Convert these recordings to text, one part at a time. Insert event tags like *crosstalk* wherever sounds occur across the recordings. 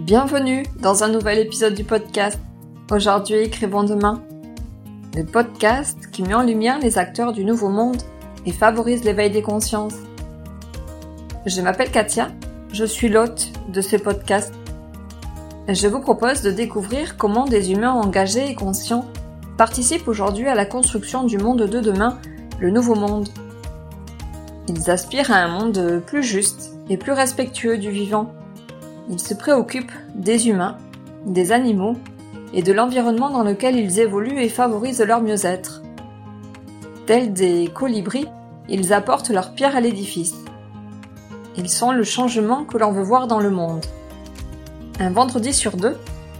Bienvenue dans un nouvel épisode du podcast. Aujourd'hui, écrivons demain. Le podcast qui met en lumière les acteurs du nouveau monde et favorise l'éveil des consciences. Je m'appelle Katia, je suis l'hôte de ce podcast. Je vous propose de découvrir comment des humains engagés et conscients participent aujourd'hui à la construction du monde de demain, le nouveau monde. Ils aspirent à un monde plus juste et plus respectueux du vivant. Ils se préoccupent des humains, des animaux et de l'environnement dans lequel ils évoluent et favorisent leur mieux-être. Tels des colibris, ils apportent leur pierre à l'édifice. Ils sont le changement que l'on veut voir dans le monde. Un vendredi sur deux,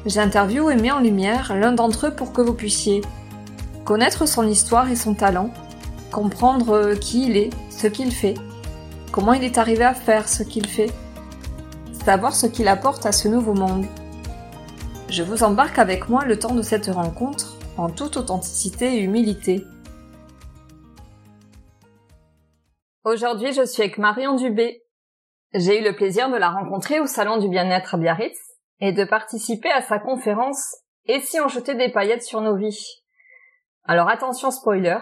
j'interviewe et mets en lumière l'un d'entre eux pour que vous puissiez connaître son histoire et son talent, comprendre qui il est, ce qu'il fait, comment il est arrivé à faire ce qu'il fait, ce qu'il apporte à ce nouveau monde. Je vous embarque avec moi le temps de cette rencontre en toute authenticité et humilité. Aujourd'hui, je suis avec Marion Dubé. J'ai eu le plaisir de la rencontrer au Salon du Bien-être à Biarritz et de participer à sa conférence Et si on des paillettes sur nos vies? Alors attention spoiler,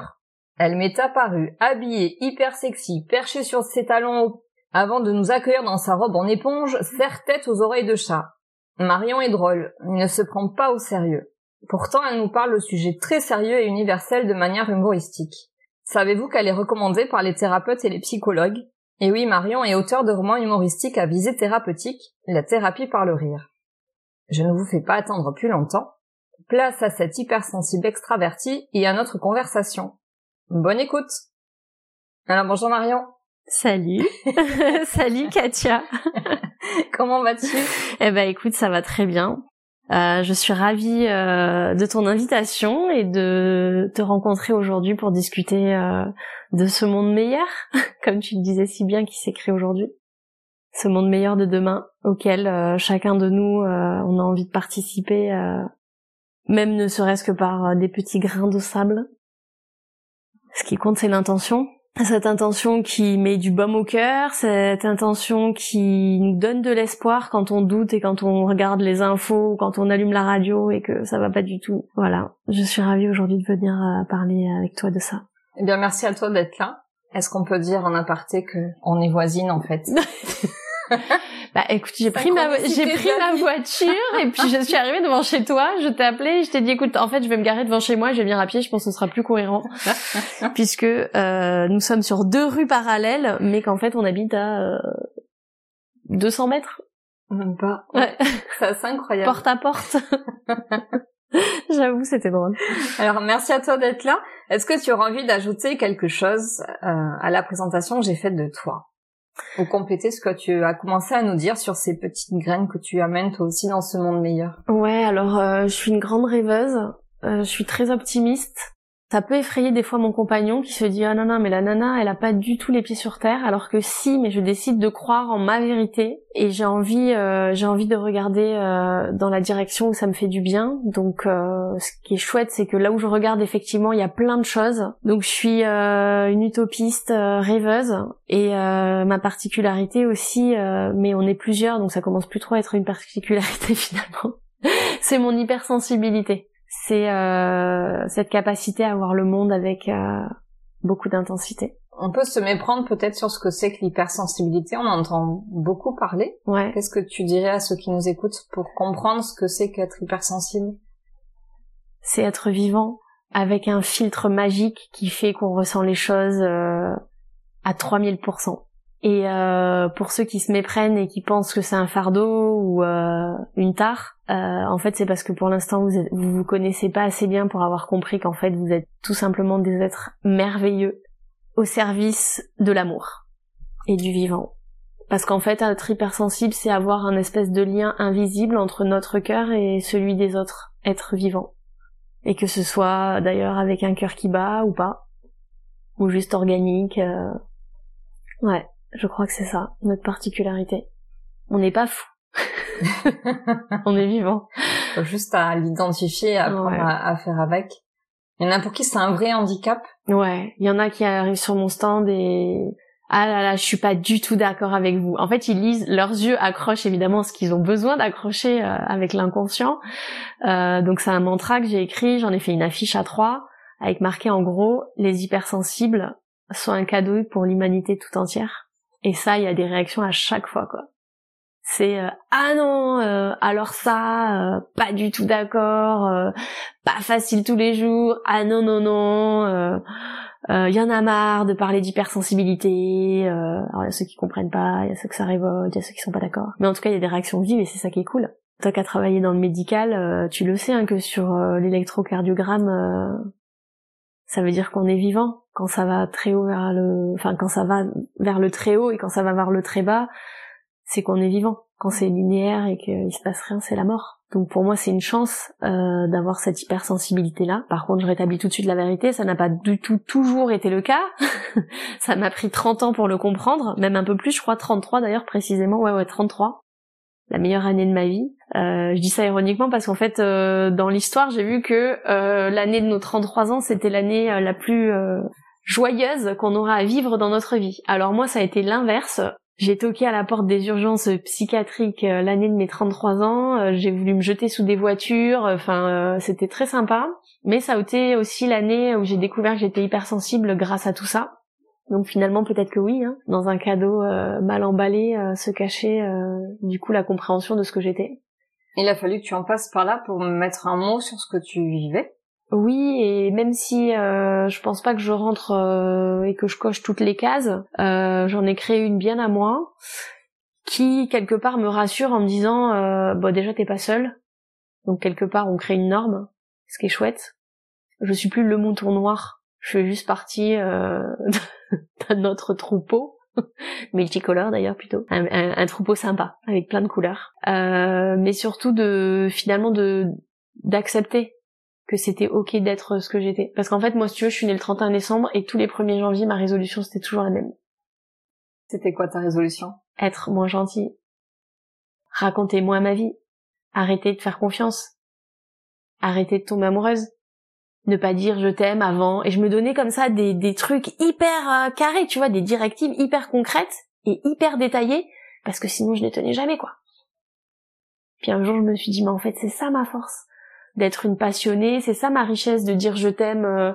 elle m'est apparue habillée hyper sexy, perchée sur ses talons avant de nous accueillir dans sa robe en éponge, serre-tête aux oreilles de chat. Marion est drôle, ne se prend pas au sérieux. Pourtant, elle nous parle de sujets très sérieux et universels de manière humoristique. Savez-vous qu'elle est recommandée par les thérapeutes et les psychologues? Et oui, Marion est auteur de romans humoristiques à visée thérapeutique, la thérapie par le rire. Je ne vous fais pas attendre plus longtemps. Place à cette hypersensible extravertie et à notre conversation. Bonne écoute Alors bonjour Marion Salut, *laughs* *laughs* salut Katia. *laughs* Comment vas-tu? Eh ben écoute, ça va très bien. Euh, je suis ravie euh, de ton invitation et de te rencontrer aujourd'hui pour discuter euh, de ce monde meilleur, comme tu le disais si bien, qui s'écrit aujourd'hui. Ce monde meilleur de demain auquel euh, chacun de nous, euh, on a envie de participer, euh, même ne serait-ce que par des petits grains de sable. Ce qui compte, c'est l'intention cette intention qui met du baume au cœur, cette intention qui nous donne de l'espoir quand on doute et quand on regarde les infos, quand on allume la radio et que ça va pas du tout. Voilà, je suis ravie aujourd'hui de venir euh, parler avec toi de ça. Eh bien, merci à toi d'être là. Est-ce qu'on peut dire en aparté que on est voisines en fait? *laughs* Bah écoute, j'ai pris ma j'ai pris ma voiture et puis je suis arrivée devant chez toi, je t'ai appelé, je t'ai dit écoute, en fait, je vais me garer devant chez moi, je vais venir à pied, je pense que ce sera plus cohérent *laughs* puisque euh, nous sommes sur deux rues parallèles mais qu'en fait on habite à euh, 200 mètres. Même pas. Ouais. C'est incroyable. Porte à porte. *laughs* J'avoue, c'était drôle. Alors merci à toi d'être là. Est-ce que tu auras envie d'ajouter quelque chose euh, à la présentation que j'ai faite de toi? Ou compléter ce que tu as commencé à nous dire sur ces petites graines que tu amènes toi aussi dans ce monde meilleur. Ouais, alors euh, je suis une grande rêveuse, euh, je suis très optimiste. Ça peut effrayer des fois mon compagnon qui se dit ah non non mais la nana elle a pas du tout les pieds sur terre alors que si mais je décide de croire en ma vérité et j'ai envie euh, j'ai envie de regarder euh, dans la direction où ça me fait du bien. Donc euh, ce qui est chouette c'est que là où je regarde effectivement il y a plein de choses. Donc je suis euh, une utopiste euh, rêveuse et euh, ma particularité aussi mais on est plusieurs donc ça commence plus trop à être une particularité *laughs* finalement. C'est mon hypersensibilité c'est euh, cette capacité à voir le monde avec euh, beaucoup d'intensité. On peut se méprendre peut-être sur ce que c'est que l'hypersensibilité, on entend beaucoup parler. Ouais. Qu'est-ce que tu dirais à ceux qui nous écoutent pour comprendre ce que c'est qu'être hypersensible? C'est être vivant avec un filtre magique qui fait qu'on ressent les choses euh, à 3000%. Et euh, pour ceux qui se méprennent et qui pensent que c'est un fardeau ou euh, une tare, euh, en fait c'est parce que pour l'instant vous, êtes, vous vous connaissez pas assez bien pour avoir compris qu'en fait vous êtes tout simplement des êtres merveilleux au service de l'amour et du vivant. Parce qu'en fait être hypersensible c'est avoir un espèce de lien invisible entre notre cœur et celui des autres êtres vivants. Et que ce soit d'ailleurs avec un cœur qui bat ou pas, ou juste organique. Euh... Ouais. Je crois que c'est ça, notre particularité. On n'est pas fou. *laughs* on est vivant. Faut juste à l'identifier, à apprendre Ouais. à, à faire avec. Il y en a pour qui c'est un vrai handicap. Ouais, il y en a qui arrivent sur mon stand et ah là là, je suis pas du tout d'accord avec vous. En fait, ils lisent, leurs yeux accrochent évidemment ce qu'ils ont besoin d'accrocher euh, avec l'inconscient. Euh, donc c'est un mantra que j'ai écrit, j'en ai fait une affiche à trois, avec marqué en gros, les hypersensibles sont un cadeau pour l'humanité tout entière. Et ça, il y a des réactions à chaque fois, quoi. C'est euh, ah non, euh, alors ça, pas du tout d'accord, pas facile tous les jours, ah non non non il euh, y en a marre de parler d'hypersensibilité. Euh, alors il y a ceux qui comprennent pas, il y a ceux que ça révolte, il y a ceux qui sont pas d'accord. Mais en tout cas, il y a des réactions vives et c'est ça qui est cool. Toi qui as travaillé dans le médical, euh, tu le sais hein, que sur l'électrocardiogramme, ça veut dire qu'on est vivant. Quand ça va très haut vers le, enfin quand ça va vers le très haut et quand ça va vers le très bas, c'est qu'on est vivant. Quand c'est linéaire et qu'il se passe rien, c'est la mort. Donc pour moi c'est une chance euh, d'avoir cette hypersensibilité là. Par contre je rétablis tout de suite la vérité, ça n'a pas du tout toujours été le cas. *laughs* ça m'a pris 30 ans pour le comprendre, même un peu plus, je crois 33 d'ailleurs précisément, ouais ouais 33. La meilleure année de ma vie. Euh, je dis ça ironiquement parce qu'en fait euh, dans l'histoire j'ai vu que l'année de nos 33 ans c'était l'année la plus joyeuse qu'on aura à vivre dans notre vie. Alors moi ça a été l'inverse. J'ai toqué à la porte des urgences psychiatriques euh, l'année de mes 33 ans, euh, j'ai voulu me jeter sous des voitures, enfin euh, c'était très sympa, mais ça a été aussi l'année où j'ai découvert que j'étais hypersensible grâce à tout ça. Donc finalement peut-être que oui, hein, dans un cadeau mal emballé se cachait du coup la compréhension de ce que j'étais. Il a fallu que tu en passes par là pour mettre un mot sur ce que tu vivais. Oui, et même si euh, je pense pas que je rentre euh, et que je coche toutes les cases, euh, j'en ai créé une bien à moi qui quelque part me rassure en me disant euh, bon déjà t'es pas seul, donc quelque part on crée une norme, ce qui est chouette. Je suis plus le mouton noir, je fais juste partie euh, *laughs* d'un autre troupeau *laughs* multicolore d'ailleurs plutôt, un, un, troupeau sympa avec plein de couleurs, euh, mais surtout de finalement de d'accepter que c'était ok d'être ce que j'étais. Parce qu'en fait, moi, si tu veux, je suis née le 31 décembre et tous les 1er janvier, ma résolution, c'était toujours la même. C'était quoi ta résolution? Être moins gentil. Raconter moins ma vie. Arrêter de faire confiance. Arrêter de tomber amoureuse. Ne pas dire je t'aime avant. Et je me donnais comme ça des, des trucs hyper euh, carrés, tu vois, des directives hyper concrètes et hyper détaillées, parce que sinon je les tenais jamais, quoi. Puis un jour, je me suis dit, mais en fait, c'est ça ma force d'être une passionnée, c'est ça ma richesse de dire je t'aime euh,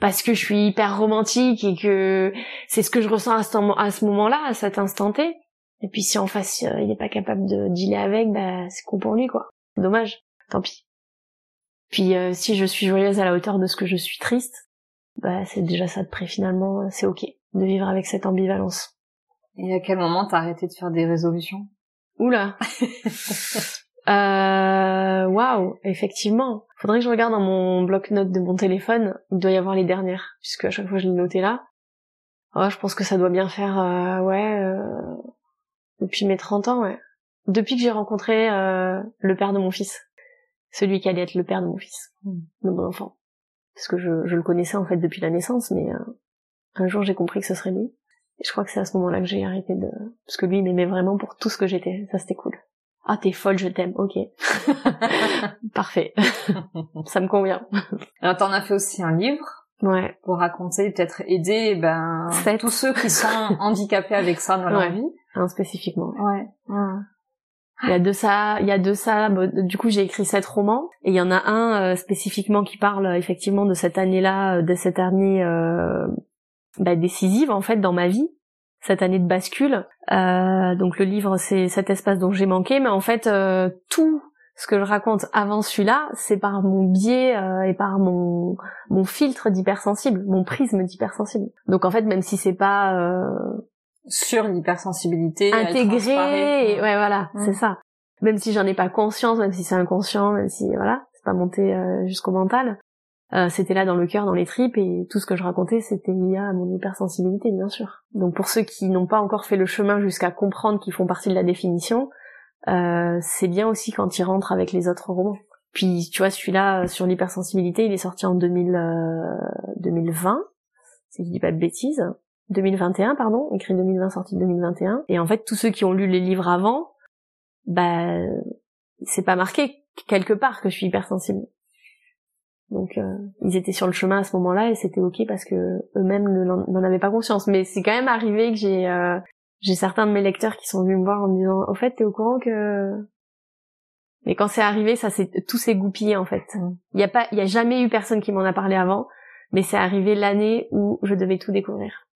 parce que je suis hyper romantique et que c'est ce que je ressens à ce, moment-là, à cet instant T. Et puis si en face euh, il n'est pas capable de dealer avec, bah c'est con pour lui quoi. Dommage, tant pis. Puis euh, si je suis joyeuse à la hauteur de ce que je suis triste, bah c'est déjà ça de près finalement, c'est ok de vivre avec cette ambivalence. Et à quel moment t'as arrêté de faire des résolutions? Oula *laughs* Euh, waouh, effectivement. Faudrait que je regarde dans mon bloc-notes de mon téléphone. Il doit y avoir les dernières, puisque à chaque fois je l'ai noté là. Oh, je pense que ça doit bien faire, euh, ouais, euh, depuis mes 30 ans, ouais. Depuis que j'ai rencontré euh, le père de mon fils. Celui qui allait être le père de mon fils, hmm. de mon enfant. Parce que je, je, le connaissais en fait depuis la naissance, mais euh, un jour j'ai compris que ce serait lui. Et je crois que c'est à ce moment-là que j'ai arrêté de... Parce que lui, il m'aimait vraiment pour tout ce que j'étais. Ça, c'était cool. Ah, t'es folle, je t'aime. Ok. *laughs* Parfait. *laughs* ça me convient. Alors, t'en as fait aussi un livre. Ouais. Pour raconter, peut-être aider, ben, tous ceux qui sont handicapés avec ça dans leur vie. Hein, spécifiquement. Ouais. Il y a de ça, il y a de ça. Du coup, j'ai écrit sept romans et il y en a un euh, spécifiquement qui parle effectivement de cette année-là, de cette année euh, bah, décisive en fait dans ma vie cette année de bascule. Euh, donc le livre, c'est cet espace dont j'ai manqué, mais en fait, euh, tout ce que je raconte avant celui-là, c'est par mon biais euh, et par mon mon filtre d'hypersensible, mon prisme d'hypersensible. Donc en fait, même si c'est pas sur l'hypersensibilité intégré, ouais voilà, c'est ça. Même si j'en ai pas conscience, même si c'est inconscient, même si voilà, c'est pas monté jusqu'au mental, euh, c'était là dans le cœur, dans les tripes, et tout ce que je racontais, c'était lié à mon hypersensibilité, bien sûr. Donc pour ceux qui n'ont pas encore fait le chemin jusqu'à comprendre qu'ils font partie de la définition, euh, c'est bien aussi quand ils rentrent avec les autres romans. Puis tu vois, celui-là euh, sur l'hypersensibilité, il est sorti en 2000, 2020, si je dis pas de bêtises. 2021, pardon, écrit 2020, sorti 2021. Et en fait, tous ceux qui ont lu les livres avant, bah, c'est pas marqué quelque part que je suis hypersensible Donc euh, ils étaient sur le chemin à ce moment-là et c'était ok parce que eux-mêmes n'en avaient pas conscience. Mais c'est quand même arrivé que j'ai euh, j'ai certains de mes lecteurs qui sont venus me voir en me disant au fait t'es au courant que mais quand c'est arrivé ça c'est tout s'est goupillé en fait. Mm. Il y a pas il y a jamais eu personne qui m'en a parlé avant mais c'est arrivé l'année où je devais tout découvrir.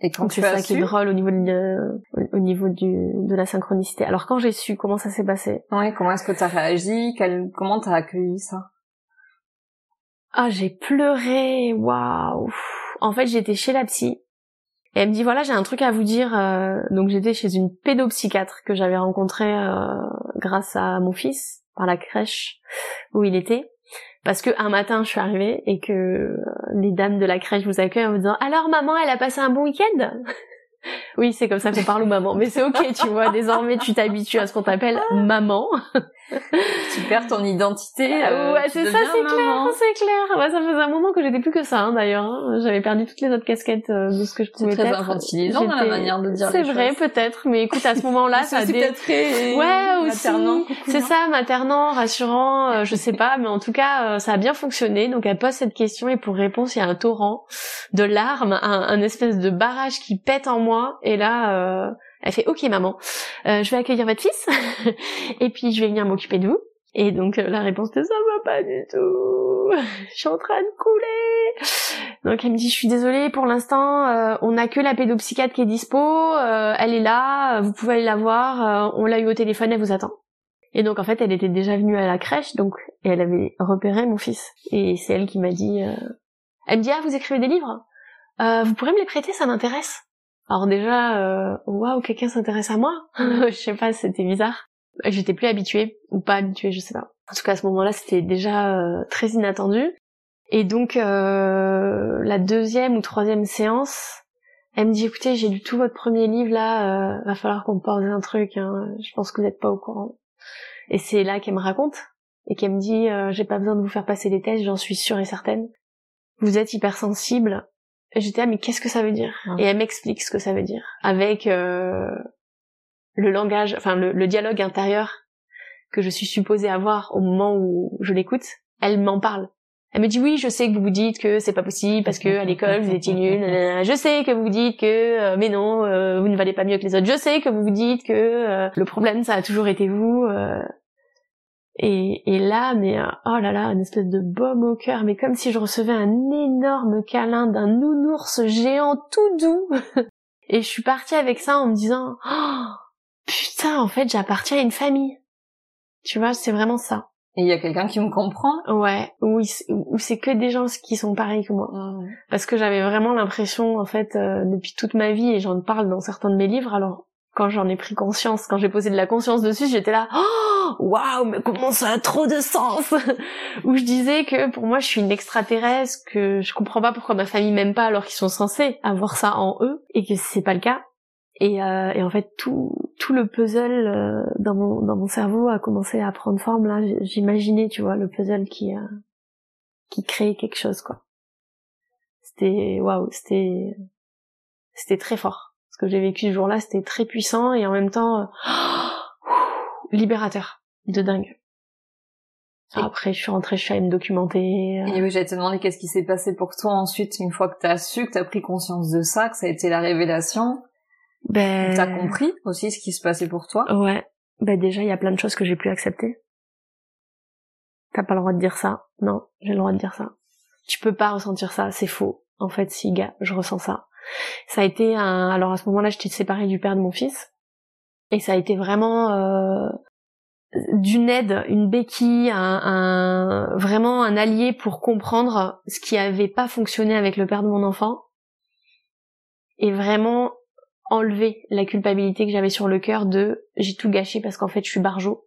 Et quand c'est ça qui est drôle au niveau de, au niveau du, de la synchronicité. Alors quand j'ai su comment ça s'est passé? Ouais, comment est-ce que t'as réagi? Quel, Comment t'as accueilli ça? Ah, j'ai pleuré. Waouh. En fait, j'étais chez la psy. Et elle me dit voilà, j'ai un truc à vous dire. Euh, donc j'étais chez une pédopsychiatre que j'avais rencontrée euh, grâce à mon fils par la crèche où il était parce que un matin je suis arrivée et que euh, les dames de la crèche vous accueillent en me disant alors maman elle a passé un bon week-end? Oui c'est comme ça qu'on parle aux mamans mais c'est ok tu vois désormais tu t'habitues à ce qu'on t'appelle maman tu perds ton identité. Euh, ouais, c'est ça, c'est clair, c'est clair. Ouais, ça faisait un moment que j'étais plus que ça, hein, d'ailleurs. Hein. J'avais perdu toutes les autres casquettes euh, de ce que je pouvais être. C'est très infantilisant dans la manière de dire C'est vrai, peut-être, mais écoute, à ce moment-là, *laughs* ça a des... très ouais, aussi. C'est ça, maternant, rassurant, euh, je sais pas, mais en tout cas, euh, ça a bien fonctionné. Donc, elle pose cette question et pour réponse, il y a un torrent de larmes, un, un espèce de barrage qui pète en moi. Et là, elle fait OK maman, euh, je vais accueillir votre fils *laughs* et puis je vais venir m'occuper de vous. Et donc euh, la réponse de ça va pas du tout. *laughs* je suis en train de couler. Donc elle me dit je suis désolée pour l'instant euh, on a que la pédopsychiatre qui est dispo, elle est là, vous pouvez aller la voir, on l'a eu au téléphone, elle vous attend. Et donc en fait elle était déjà venue à la crèche donc et elle avait repéré mon fils et c'est elle qui m'a dit elle me dit ah vous écrivez des livres? Vous pourrez me les prêter ça m'intéresse alors déjà, euh, waouh, quelqu'un s'intéresse à moi. *laughs* je sais pas, c'était bizarre. J'étais plus habituée ou pas habituée, je sais pas. En tout cas, à ce moment-là, c'était déjà euh, très inattendu. Et donc, euh, la deuxième ou troisième séance, elle me dit, écoutez, j'ai lu tout votre premier livre là, euh, va falloir qu'on pose un truc. Hein. Je pense que vous n'êtes pas au courant. Et c'est là qu'elle me raconte et qu'elle me dit, j'ai pas besoin de vous faire passer des tests, j'en suis sûre et certaine. Vous êtes hypersensible, j'étais ah mais qu'est-ce que ça veut dire? Et elle m'explique ce que ça veut dire avec euh, le langage, enfin le, dialogue intérieur que je suis supposée avoir au moment où je l'écoute. Elle m'en parle. Elle me dit oui, je sais que vous vous dites que c'est pas possible parce que à *laughs* l'école vous étiez nul. Je sais que vous vous dites que euh, mais non, euh, vous ne valez pas mieux que les autres. Je sais que vous vous dites que le problème ça a toujours été vous. Et, et là, mais euh, oh là là, une espèce de baume au cœur, mais comme si je recevais un énorme câlin d'un nounours géant tout doux. *laughs* et je suis partie avec ça en me disant, oh, putain, en fait, j'appartiens à une famille. Tu vois, c'est vraiment ça. Et il y a quelqu'un qui me comprend Ouais, ou c'est que des gens qui sont pareils que moi. Parce que j'avais vraiment l'impression, en fait, euh, depuis toute ma vie, et j'en parle dans certains de mes livres, alors quand j'en ai pris conscience, quand j'ai posé de la conscience dessus, j'étais là, oh, waouh, mais comment ça a trop de sens *laughs* Où je disais que pour moi, je suis une extraterrestre, que je comprends pas pourquoi ma famille m'aime pas alors qu'ils sont censés avoir ça en eux, et que c'est pas le cas. Et, euh, et, en fait, tout, tout le puzzle euh, dans, mon, dans mon cerveau a commencé à prendre forme. Là, j'imaginais, tu vois, le puzzle qui, euh, qui crée quelque chose, quoi. C'était, waouh, c'était, c'était très fort ce que j'ai vécu ce jour-là, c'était très puissant et en même temps *gasps* euh, libérateur, de dingue. Après, je suis rentrée, je suis allée me documenter. Euh. Et oui, j'allais te demander qu'est-ce qui s'est passé pour toi ensuite, une fois que t'as su, que t'as pris conscience de ça, que ça a été la révélation. Ben... T'as compris aussi ce qui se passait pour toi. Ouais. Ben déjà, il y a plein de choses que j'ai plus acceptées. T'as pas le droit de dire ça. Non, j'ai le droit de dire ça. Tu peux pas ressentir ça, c'est faux. En fait, si, gars, je ressens ça. Ça a été un... Alors à ce moment-là, j'étais séparée du père de mon fils. Et ça a été vraiment euh, d'une aide, une béquille, un, vraiment un allié pour comprendre ce qui avait pas fonctionné avec le père de mon enfant. Et vraiment enlever la culpabilité que j'avais sur le cœur de j'ai tout gâché parce qu'en fait je suis barjot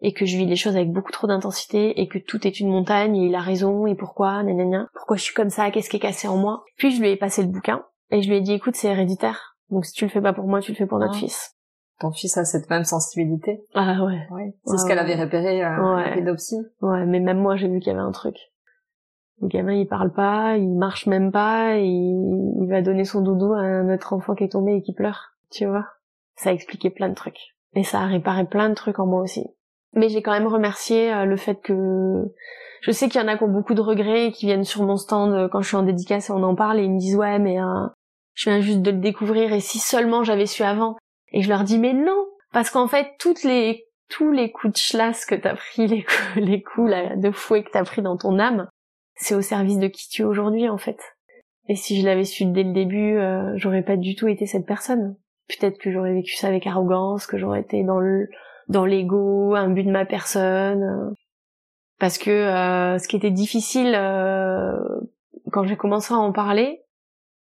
et que je vis les choses avec beaucoup trop d'intensité et que tout est une montagne et il a raison et pourquoi nanana pourquoi je suis comme ça? Qu'est-ce qui est cassé en moi puis je lui ai passé le bouquin et je lui ai dit, écoute, c'est héréditaire. Donc si tu le fais pas pour moi, tu le fais pour notre ah. fils. Ton fils a cette même sensibilité. Ah ouais. C'est ce qu'elle avait repéré euh, ouais. à pédopsie. Ouais, mais même moi, j'ai vu qu'il y avait un truc. Le gamin, il parle pas, il marche même pas, et il va donner son doudou à un autre enfant qui est tombé et qui pleure. Tu vois Ça a expliqué plein de trucs. Et ça a réparé plein de trucs en moi aussi. Mais j'ai quand même remercié le fait que je sais qu'il y en a qui ont beaucoup de regrets et qui viennent sur mon stand quand je suis en dédicace et on en parle et ils me disent ouais mais je viens juste de le découvrir et si seulement j'avais su avant. Et je leur dis mais non, parce qu'en fait toutes les tous les coups de chlasse que t'as pris, *laughs* les coups, les coups là, de fouet que t'as pris dans ton âme, c'est au service de qui tu es aujourd'hui en fait. Et si je l'avais su dès le début, euh, j'aurais pas du tout été cette personne. Peut-être que j'aurais vécu ça avec arrogance, que j'aurais été dans le dans l'ego, un but de ma personne. Euh. Parce que euh, ce qui était difficile quand j'ai commencé à en parler,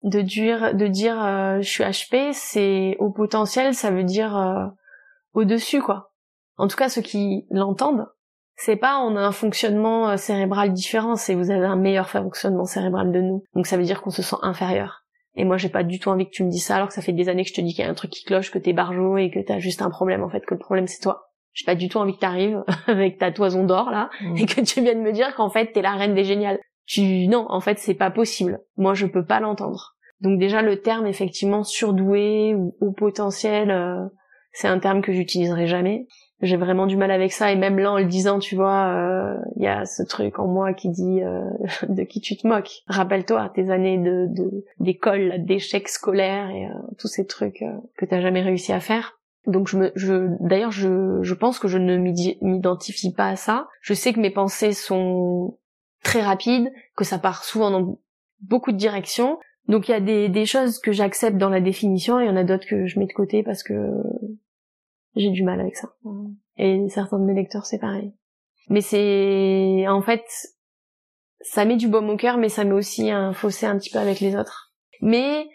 de dire de dire euh, je suis HP, c'est au potentiel, ça veut dire euh, au-dessus quoi. En tout cas ceux qui l'entendent, c'est pas on a un fonctionnement euh, cérébral différent, c'est vous avez un meilleur fonctionnement cérébral de nous. Donc ça veut dire qu'on se sent inférieur. Et moi j'ai pas du tout envie que tu me dises ça alors que ça fait des années que je te dis qu'il y a un truc qui cloche, que t'es barjot et que t'as juste un problème en fait, que le problème c'est toi. J'ai pas du tout envie que t'arrives *laughs* avec ta toison d'or là mmh. et que tu viennes me dire qu'en fait t'es la reine des géniales. Tu non, en fait c'est pas possible. Moi je peux pas l'entendre. Donc déjà le terme effectivement surdoué ou au potentiel, euh, c'est un terme que j'utiliserai jamais. J'ai vraiment du mal avec ça et même là en le disant, tu vois, il euh, y a ce truc en moi qui dit euh, *laughs* de qui tu te moques. Rappelle-toi tes années de d'école, d'échecs scolaires et tous ces trucs que t'as jamais réussi à faire. Donc je me, je, d'ailleurs je, je pense que je ne m'identifie pas à ça. Je sais que mes pensées sont très rapides, que ça part souvent dans beaucoup de directions, donc il y a des, des choses que j'accepte dans la définition et il y en a d'autres que je mets de côté parce que j'ai du mal avec ça. Et certains de mes lecteurs c'est pareil. Mais c'est en fait ça met du baume au cœur mais ça met aussi un fossé un petit peu avec les autres. Mais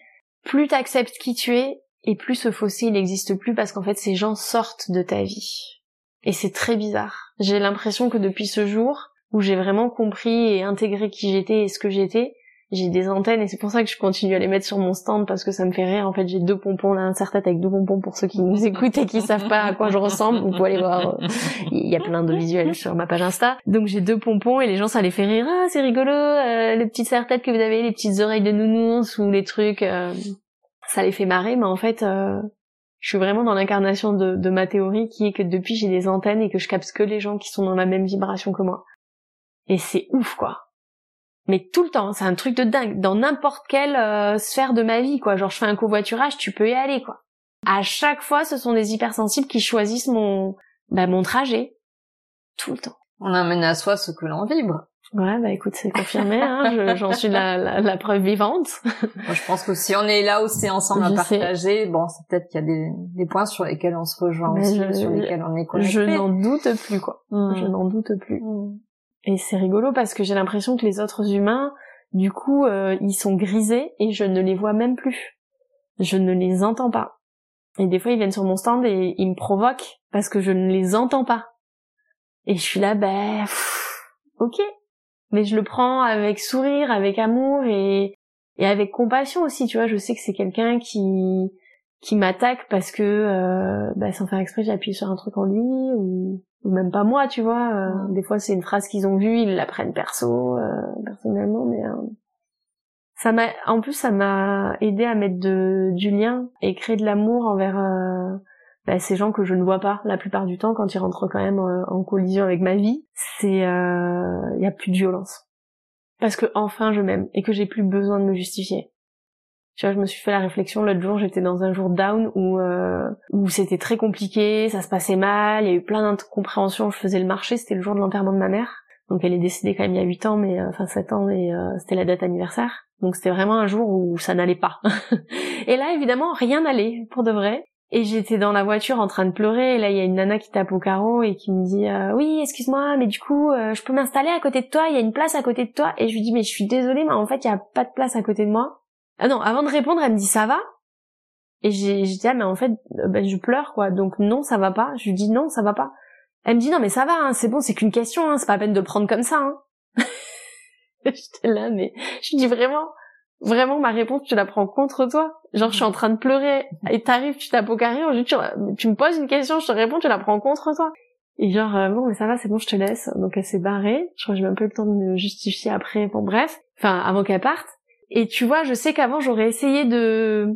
plus t'acceptes qui tu es et plus ce fossé il n'existe plus parce qu'en fait ces gens sortent de ta vie. Et c'est très bizarre. J'ai l'impression que depuis ce jour où j'ai vraiment compris et intégré qui j'étais et ce que j'étais, j'ai des antennes et c'est pour ça que je continue à les mettre sur mon stand parce que ça me fait rire. En fait, j'ai deux pompons là, un serre-tête avec deux pompons pour ceux qui nous écoutent et qui savent pas à quoi je ressemble. Vous pouvez aller voir. Euh, il y a plein de visuels sur ma page Insta. Donc j'ai deux pompons et les gens ça les fait rire. Ah, c'est rigolo, euh, les petites serre-têtes que vous avez, les petites oreilles de nounours ou les trucs. Euh, ça les fait marrer, mais en fait, euh, je suis vraiment dans l'incarnation de, de ma théorie qui est que depuis j'ai des antennes et que je capte que les gens qui sont dans la même vibration que moi. Et c'est ouf quoi mais tout le temps, c'est un truc de dingue. Dans n'importe quelle euh, sphère de ma vie, quoi. Genre, je fais un covoiturage, tu peux y aller, quoi. À chaque fois, ce sont des hypersensibles qui choisissent mon, bah, mon trajet. Tout le temps. On amène à soi ce que l'on vibre. Ouais, bah écoute, c'est confirmé, hein, j'en suis la, la, preuve vivante. *laughs* Moi, je pense que si on est là aussi ensemble à partager, bon, c'est peut-être qu'il y a des, des, points sur lesquels on se rejoint aussi, sur lesquels on est connecté. Je n'en doute plus, quoi. Hmm. Je n'en doute plus. Hmm. Et c'est rigolo parce que j'ai l'impression que les autres humains, du coup, euh, ils sont grisés et je ne les vois même plus. Je ne les entends pas. Et des fois, ils viennent sur mon stand et ils me provoquent parce que je ne les entends pas. Et je suis là, ben, ok. Mais je le prends avec sourire, avec amour et, et avec compassion aussi, tu vois. Je sais que c'est quelqu'un qui, qui m'attaque parce que, euh, bah, sans faire exprès, j'ai appuyé sur un truc en lui ou ou même pas moi, tu vois. Euh, des fois, c'est une phrase qu'ils ont vue, ils la prennent perso, euh, personnellement, mais euh, ça m'a, en plus, ça m'a aidé à mettre de, du lien et créer de l'amour envers bah, ces gens que je ne vois pas la plupart du temps quand ils rentrent quand même en collision avec ma vie. C'est, il y a plus de violence parce que enfin je m'aime et que j'ai plus besoin de me justifier. Tu vois, je me suis fait la réflexion l'autre jour, j'étais dans un jour down où euh, où c'était très compliqué, ça se passait mal, il y a eu plein d'incompréhensions, je faisais le marché, c'était le jour de l'enterrement de ma mère. Donc elle est décédée quand même il y a 8 ans, mais euh, enfin 7 ans, et euh, c'était la date anniversaire. Donc c'était vraiment un jour où ça n'allait pas. *laughs* et là, évidemment, rien n'allait, pour de vrai. Et j'étais dans la voiture en train de pleurer, et là il y a une nana qui tape au carreau et qui me dit oui excuse-moi mais du coup je peux m'installer à côté de toi, il y a une place à côté de toi et je lui dis mais je suis désolée mais en fait il y a pas de place à côté de moi ah non, avant de répondre, elle me dit ça va? Et j'ai dit ah mais en fait euh, ben, je pleure quoi, donc non ça va pas. Je lui dis non ça va pas. Elle me dit non mais ça va, hein, c'est bon, c'est qu'une question, hein, c'est pas la peine de le prendre comme ça. Hein. *laughs* J'étais là mais je lui dis vraiment, vraiment ma réponse tu la prends contre toi. Genre je suis en train de pleurer et t'arrives, tu tapes au carré, tu, me poses une question, je te réponds, tu la prends contre toi. Et genre euh, bon mais ça va, c'est bon, je te laisse. Donc elle s'est barrée. Je crois que j'ai même pas eu le temps de me justifier après. Bon bref, enfin avant qu'elle parte. Et tu vois, je sais qu'avant j'aurais essayé de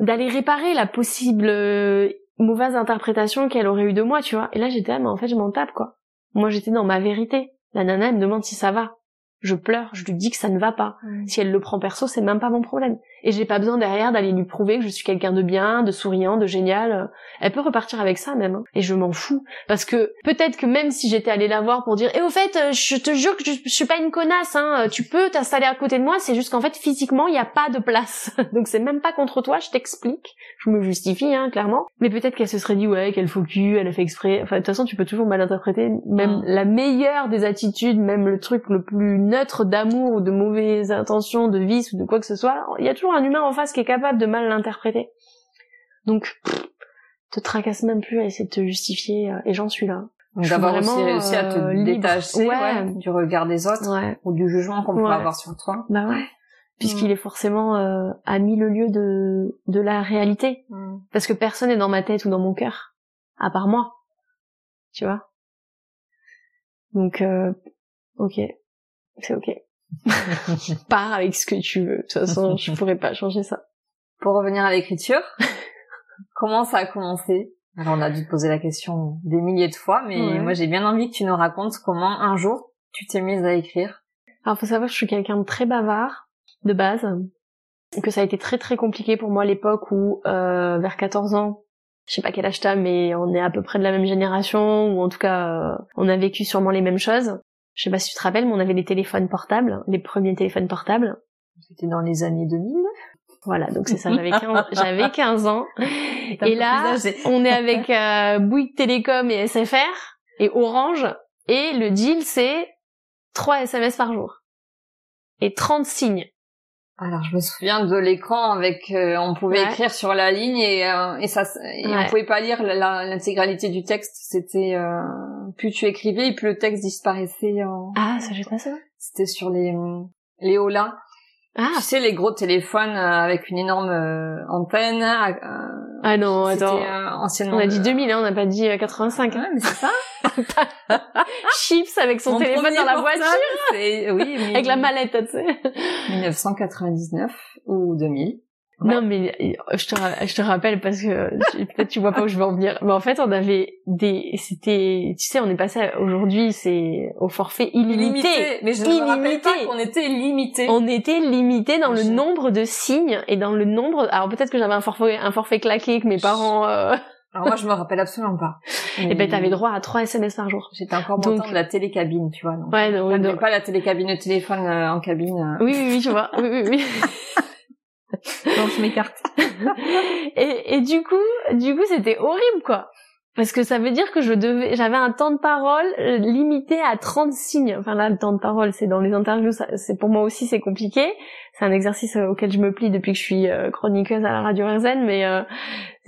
d'aller réparer la possible euh, mauvaise interprétation qu'elle aurait eu de moi, tu vois. Et là, j'étais, ah, mais en fait, je m'en tape, quoi. Moi, j'étais dans ma vérité. La nana, elle me demande si ça va je pleure, je lui dis que ça ne va pas. Si elle le prend perso, c'est même pas mon problème. Et j'ai pas besoin derrière d'aller lui prouver que je suis quelqu'un de bien, de souriant, de génial. Elle peut repartir avec ça même. Hein. Et je m'en fous. Parce que peut-être que même si j'étais allée la voir pour dire, et eh, au fait, euh, je te jure que je, suis pas une connasse, hein. tu peux t'installer à côté de moi, c'est juste qu'en fait, physiquement, il n'y a pas de place. *laughs* Donc c'est même pas contre toi, je t'explique. Je me justifie, hein, clairement. Mais peut-être qu'elle se serait dit, ouais, qu'elle faut cul, elle a fait exprès. Enfin, de toute façon, tu peux toujours mal interpréter. Même la meilleure des attitudes, même le truc le plus neutre d'amour ou de mauvaises intentions, de vice ou de quoi que ce soit, il y a toujours un humain en face qui est capable de mal l'interpréter. Donc, te tracasse même plus à essayer de te justifier, euh, et j'en suis là. D'avoir aussi réussi à te euh, détacher du regard des autres ou du jugement qu'on peut avoir sur toi. Bah ouais. Puisqu'il mm. est forcément euh, à le lieu de, de la réalité. Mm. Parce que personne n'est dans ma tête ou dans mon cœur, à part moi. Tu vois? Donc, euh, ok c'est ok. *laughs* Pars avec ce que tu veux. De toute façon, je *laughs* pourrais pas changer ça. Pour revenir à l'écriture, *laughs* comment ça a commencé? Alors on a dû te poser la question des milliers de fois, mais moi j'ai bien envie que tu nous racontes comment un jour tu t'es mise à écrire. Alors faut savoir que je suis quelqu'un de très bavard de base, que ça a été très très compliqué pour moi à l'époque où euh, vers 14 ans, je sais pas quel âge t'as, mais on est à peu près de la même génération, ou en tout cas euh, on a vécu sûrement les mêmes choses. Je sais pas si tu te rappelles, mais on avait des téléphones portables, les premiers téléphones portables. C'était dans les années 2000. Voilà, donc c'est ça, j'avais 15, *laughs* j'avais 15 ans. Et là, on est avec euh, Bouygues Télécom et SFR et Orange et le deal c'est 3 SMS par jour et 30 signes. Alors je me souviens de l'écran avec euh, on pouvait écrire sur la ligne et euh, et ça et on pouvait pas lire l'intégralité du texte c'était euh, plus tu écrivais et plus le texte disparaissait en... ah ça j'ai pas ça c'était sur les les Ola ah. Tu sais, les gros téléphones euh, avec une énorme euh, antenne. Euh, ah non, attends. anciennement. On a dit 2000, hein, on n'a pas dit 85. Hein. Ouais, mais c'est ça. *laughs* Chips avec son téléphone dans la voiture. Oui, avec la mallette, tu sais. 1999 ou 2000. Non, mais euh, je te, je te rappelle parce que peut-être tu vois pas où je veux en venir. Mais en fait, on avait des, c'était, tu sais, on est passé aujourd'hui, c'est au forfait illimité. Mais je ne me rappelle pas qu'on était limité. On était limité dans le nombre de signes et dans le nombre. Alors peut-être que j'avais un forfait, un forfait claqué que mes parents. Euh... Alors moi, je me rappelle absolument pas. Et eh ben, t'avais droit à 3 SMS par jour. J'étais encore bon temps de la télécabine, tu vois. Donc, ouais, non, non. pas la télécabine de téléphone euh, en cabine. Euh. Oui, oui, oui, tu vois. Oui, oui, oui. *laughs* *laughs* Donc je m'écarte. *laughs* et, et du coup, du coup, c'était horrible, quoi. Parce que ça veut dire que je devais, j'avais un temps de parole euh, limité à 30 signes. Enfin là, le temps de parole, c'est dans les interviews, c'est pour moi aussi c'est compliqué. C'est un exercice euh, auquel je me plie depuis que je suis euh, chroniqueuse à la radio RZN, mais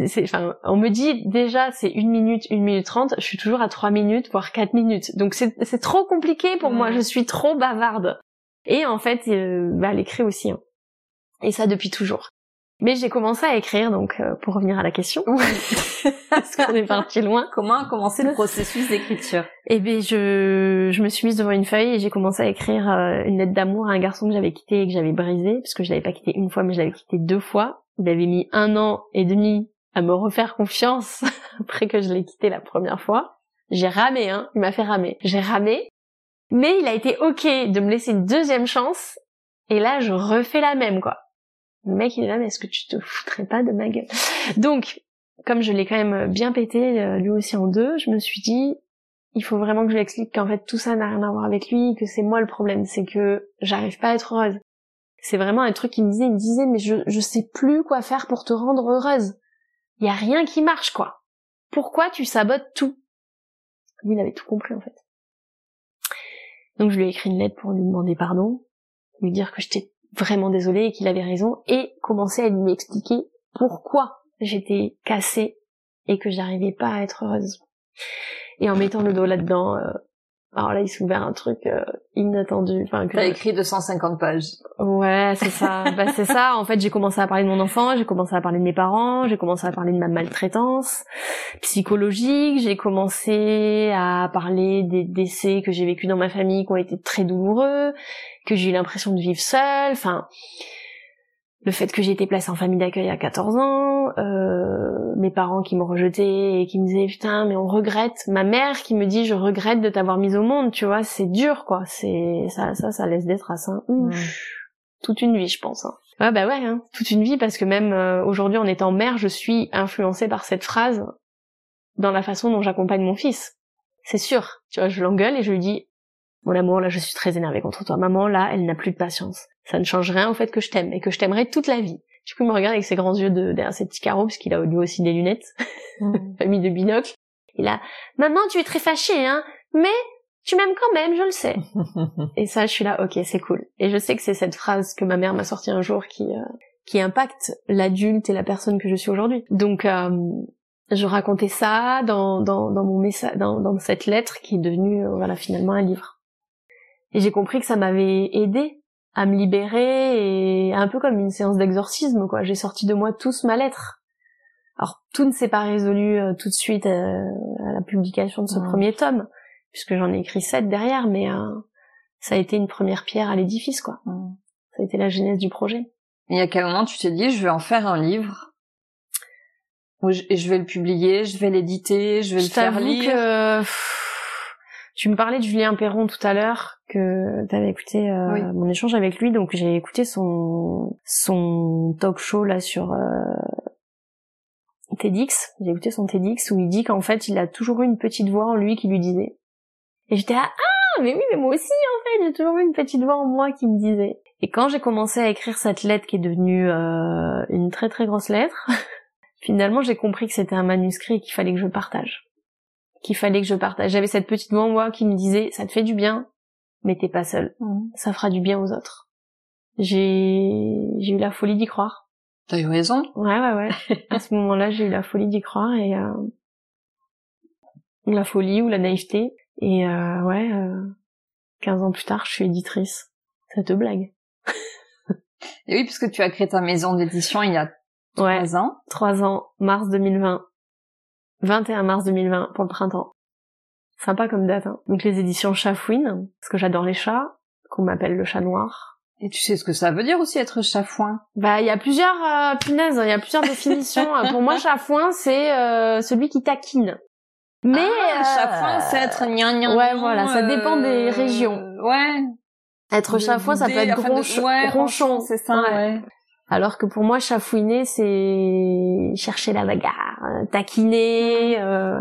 c'est, enfin, on me dit déjà c'est une minute, une minute trente. Je suis toujours à trois minutes, voire quatre minutes. Donc c'est, c'est trop compliqué pour moi. Je suis trop bavarde. Et en fait, bah, l'écrit aussi. Hein. Et ça depuis toujours. Mais j'ai commencé à écrire, donc euh, pour revenir à la question, *laughs* parce qu'on est parti loin. Comment a commencé le processus d'écriture? Eh bien, je, je me suis mise devant une feuille et j'ai commencé à écrire euh, une lettre d'amour à un garçon que j'avais quitté et que j'avais brisé, parce que je l'avais pas quitté une fois, mais je l'avais quitté deux fois. Il avait mis un an et demi à me refaire confiance *laughs* après que je l'ai quitté la première fois. J'ai ramé, hein, il m'a fait ramer. J'ai ramé, mais il a été ok de me laisser une deuxième chance, et là je refais la même, quoi. Mec il est là, mais est-ce que tu te foutrais pas de ma gueule? Donc, comme je l'ai quand même bien pété, euh, lui aussi en deux, je me suis dit, il faut vraiment que je lui explique qu'en fait tout ça n'a rien à voir avec lui, que c'est moi le problème, c'est que j'arrive pas à être heureuse. C'est vraiment un truc qu'il me disait, il me disait, mais je, je sais plus quoi faire pour te rendre heureuse. Il y a rien qui marche, quoi. Pourquoi tu sabotes tout? Lui, il avait tout compris, en fait. Donc je lui ai écrit une lettre pour lui demander pardon, lui dire que j'étais vraiment désolé et qu'il avait raison et commencer à lui expliquer pourquoi j'étais cassée et que j'arrivais pas à être heureuse. Et en mettant le dos là-dedans, euh, alors là, il s'est ouvert un truc euh, inattendu. Enfin, que... T'as écrit 250 pages. Ouais, c'est ça. *laughs* bah, c'est ça. En fait, j'ai commencé à parler de mon enfant, j'ai commencé à parler de mes parents, j'ai commencé à parler de ma maltraitance psychologique, j'ai commencé à parler des décès que j'ai vécu dans ma famille qui ont été très douloureux, que j'ai eu l'impression de vivre seule. Enfin, le fait que j'ai été placée en famille d'accueil à 14 ans, euh, mes parents qui me rejetaient et qui me disaient putain mais on regrette, ma mère qui me dit je regrette de t'avoir mise au monde, tu vois, c'est dur quoi, c'est ça ça ça laisse des traces hein. Toute une vie je pense. Hein. Ouais bah ouais, hein. toute une vie parce que même euh, aujourd'hui en étant mère, je suis influencée par cette phrase dans la façon dont j'accompagne mon fils. C'est sûr, tu vois, je l'engueule et je lui dis mon amour, là je suis très énervée contre toi. Maman, là, elle n'a plus de patience. Ça ne change rien au fait que je t'aime et que je t'aimerai toute la vie. Du coup, il me regarde avec ses grands yeux de, derrière ses petits carreaux, parce qu'il a lui aussi des lunettes, mm. *laughs* famille de binocles. Il a, maman, tu es très fâchée, hein, mais tu m'aimes quand même, je le sais. *laughs* et ça, je suis là, ok, c'est cool. Et je sais que c'est cette phrase que ma mère m'a sortie un jour qui, euh, qui impacte l'adulte et la personne que je suis aujourd'hui. Donc, euh, je racontais ça dans, dans, dans mon message, dans, dans cette lettre qui est devenue, euh, voilà, finalement un livre. Et j'ai compris que ça m'avait aidé à me libérer et un peu comme une séance d'exorcisme quoi. J'ai sorti de moi tous ma lettre. Alors tout ne s'est pas résolu euh, tout de suite euh, à la publication de ce premier tome puisque j'en ai écrit sept derrière mais euh, ça a été une première pierre à l'édifice quoi. Ça a été la genèse du projet. Et à quel moment tu t'es dit je vais en faire un livre? Et je vais le publier, je vais l'éditer, je vais le faire lire? Que tu me parlais de Julien Perron tout à l'heure que tu avais écouté euh, mon échange avec lui, donc j'ai écouté son son talk show là sur euh, TEDx. J'ai écouté son TEDx où il dit qu'en fait il a toujours eu une petite voix en lui qui lui disait. Et j'étais ah mais oui mais moi aussi en fait j'ai toujours eu une petite voix en moi qui me disait. Et quand j'ai commencé à écrire cette lettre qui est devenue euh, une très très grosse lettre, *laughs* finalement j'ai compris que c'était un manuscrit et qu'il fallait que je partage qu'il fallait que je partage. J'avais cette petite voix en moi qui me disait ça te fait du bien, mais t'es pas seul. Mmh. Ça fera du bien aux autres. J'ai j'ai eu la folie d'y croire. T'as eu raison. Ouais ouais ouais. *laughs* à ce moment-là, j'ai eu la folie d'y croire et euh, la folie ou la naïveté et euh, ouais. Euh, 15 ans plus tard, je suis éditrice. Ça te blague. et oui, puisque tu as créé ta maison d'édition il y a trois ans. Trois ans, mars 2020. 21 mars 2020 pour le printemps. Sympa comme date. Hein. Donc les éditions Chafouine, parce que j'adore les chats, qu'on m'appelle le chat noir. Et tu sais ce que ça veut dire aussi être chafouin? Bah il y a plusieurs euh, punaises, il y a plusieurs *laughs* définitions. pour moi chafouin c'est euh, celui qui taquine. Mais ah, euh, chafouin c'est être gnang Ouais voilà, ça dépend des euh, régions. Ouais. Être chafouin ça peut être ronchon, ouais, ronchon, c'est ça. Ouais. Alors que pour moi, chafouiner, c'est chercher la bagarre, euh, taquiner, euh,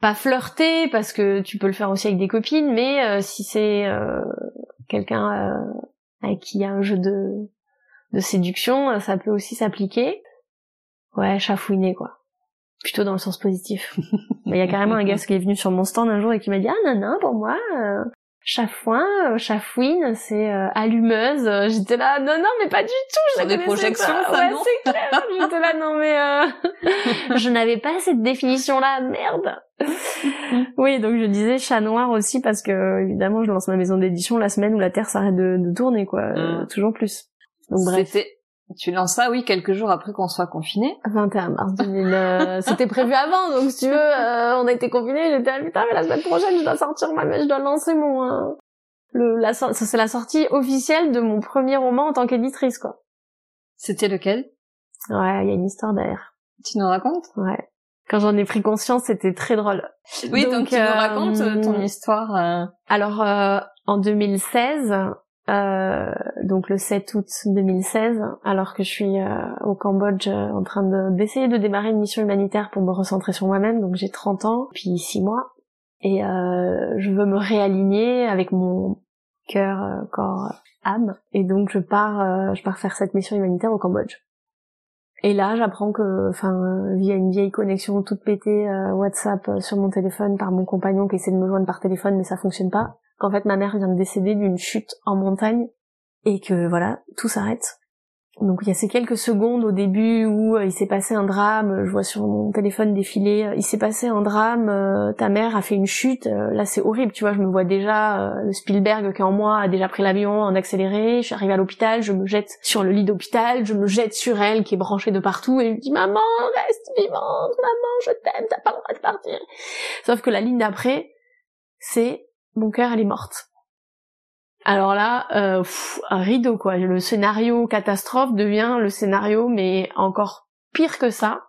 pas flirter parce que tu peux le faire aussi avec des copines, mais euh, si c'est quelqu'un avec qui il y a un jeu de, de séduction, ça peut aussi s'appliquer. Ouais, chafouiner quoi. Plutôt dans le sens positif. *laughs* Il y a carrément un gars qui est venu sur mon stand un jour et qui m'a dit ah non non pour moi chafouin, euh, chafouine, c'est euh, allumeuse. J'étais là, non, non, mais pas du tout. Je des projections, ça, ouais, c'est clair. *laughs* J'étais là, non, mais euh... *laughs* je n'avais pas cette définition-là, merde. *laughs* oui, donc je disais chat noir aussi parce que évidemment, je lance ma maison d'édition la semaine où la Terre s'arrête de, de, tourner, quoi, mm. toujours plus. Donc bref. Tu lances ça, oui, quelques jours après qu'on soit confiné. 21 mars 2000. Euh, c'était prévu avant, donc si tu veux, euh, on a été confinés. J'étais à putain, mais la semaine prochaine, je dois sortir ma, je dois lancer mon. Euh, le, la, ça c'est la sortie officielle de mon premier roman en tant qu'éditrice, quoi. C'était lequel? Ouais, il y a une histoire derrière. Tu nous racontes? Ouais. Quand j'en ai pris conscience, c'était très drôle. Oui, donc, tu nous racontes ton histoire. Alors, en 2016, euh, donc le 7 août 2016, alors que je suis euh, au Cambodge euh, en train d'essayer de, démarrer une mission humanitaire pour me recentrer sur moi-même. Donc j'ai 30 ans, puis 6 mois, et je veux me réaligner avec mon cœur, corps, âme. Et donc je pars, je pars faire cette mission humanitaire au Cambodge. Et là, j'apprends que, enfin, via une vieille connexion toute pétée WhatsApp sur mon téléphone par mon compagnon qui essaie de me joindre par téléphone, mais ça fonctionne pas qu'en fait ma mère vient de décéder d'une chute en montagne et que voilà, tout s'arrête. Donc il y a ces quelques secondes au début où euh, il s'est passé un drame, je vois sur mon téléphone défiler, euh, il s'est passé un drame, euh, ta mère a fait une chute, là c'est horrible, tu vois, je me vois déjà, le Spielberg qui en moi a déjà pris l'avion en accéléré, je suis arrivée à l'hôpital, je me jette sur le lit d'hôpital, je me jette sur elle qui est branchée de partout et elle me dit maman reste vivante, maman je t'aime, t'as pas le droit de partir. Sauf que la ligne d'après, c'est mon cœur elle est morte. Alors là, euh, un rideau quoi. Le scénario catastrophe devient le scénario mais encore pire que ça.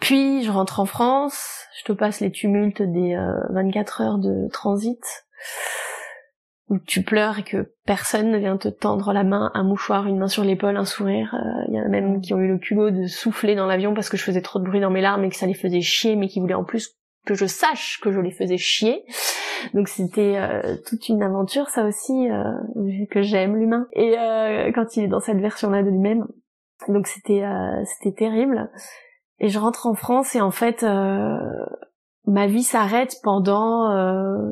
Puis je rentre en France, je te passe les tumultes des 24 heures de transit où tu pleures et que personne ne vient te tendre la main, un mouchoir, une main sur l'épaule, un sourire. Il y en a même qui ont eu le culot de souffler dans l'avion parce que je faisais trop de bruit dans mes larmes et que ça les faisait chier, mais qui voulaient en plus que je sache que je les faisais chier. Donc c'était euh, toute une aventure, ça aussi, euh, vu que j'aime l'humain. Et euh, quand il est dans cette version-là de lui-même, donc c'était c'était terrible. Et je rentre en France et en fait ma vie s'arrête pendant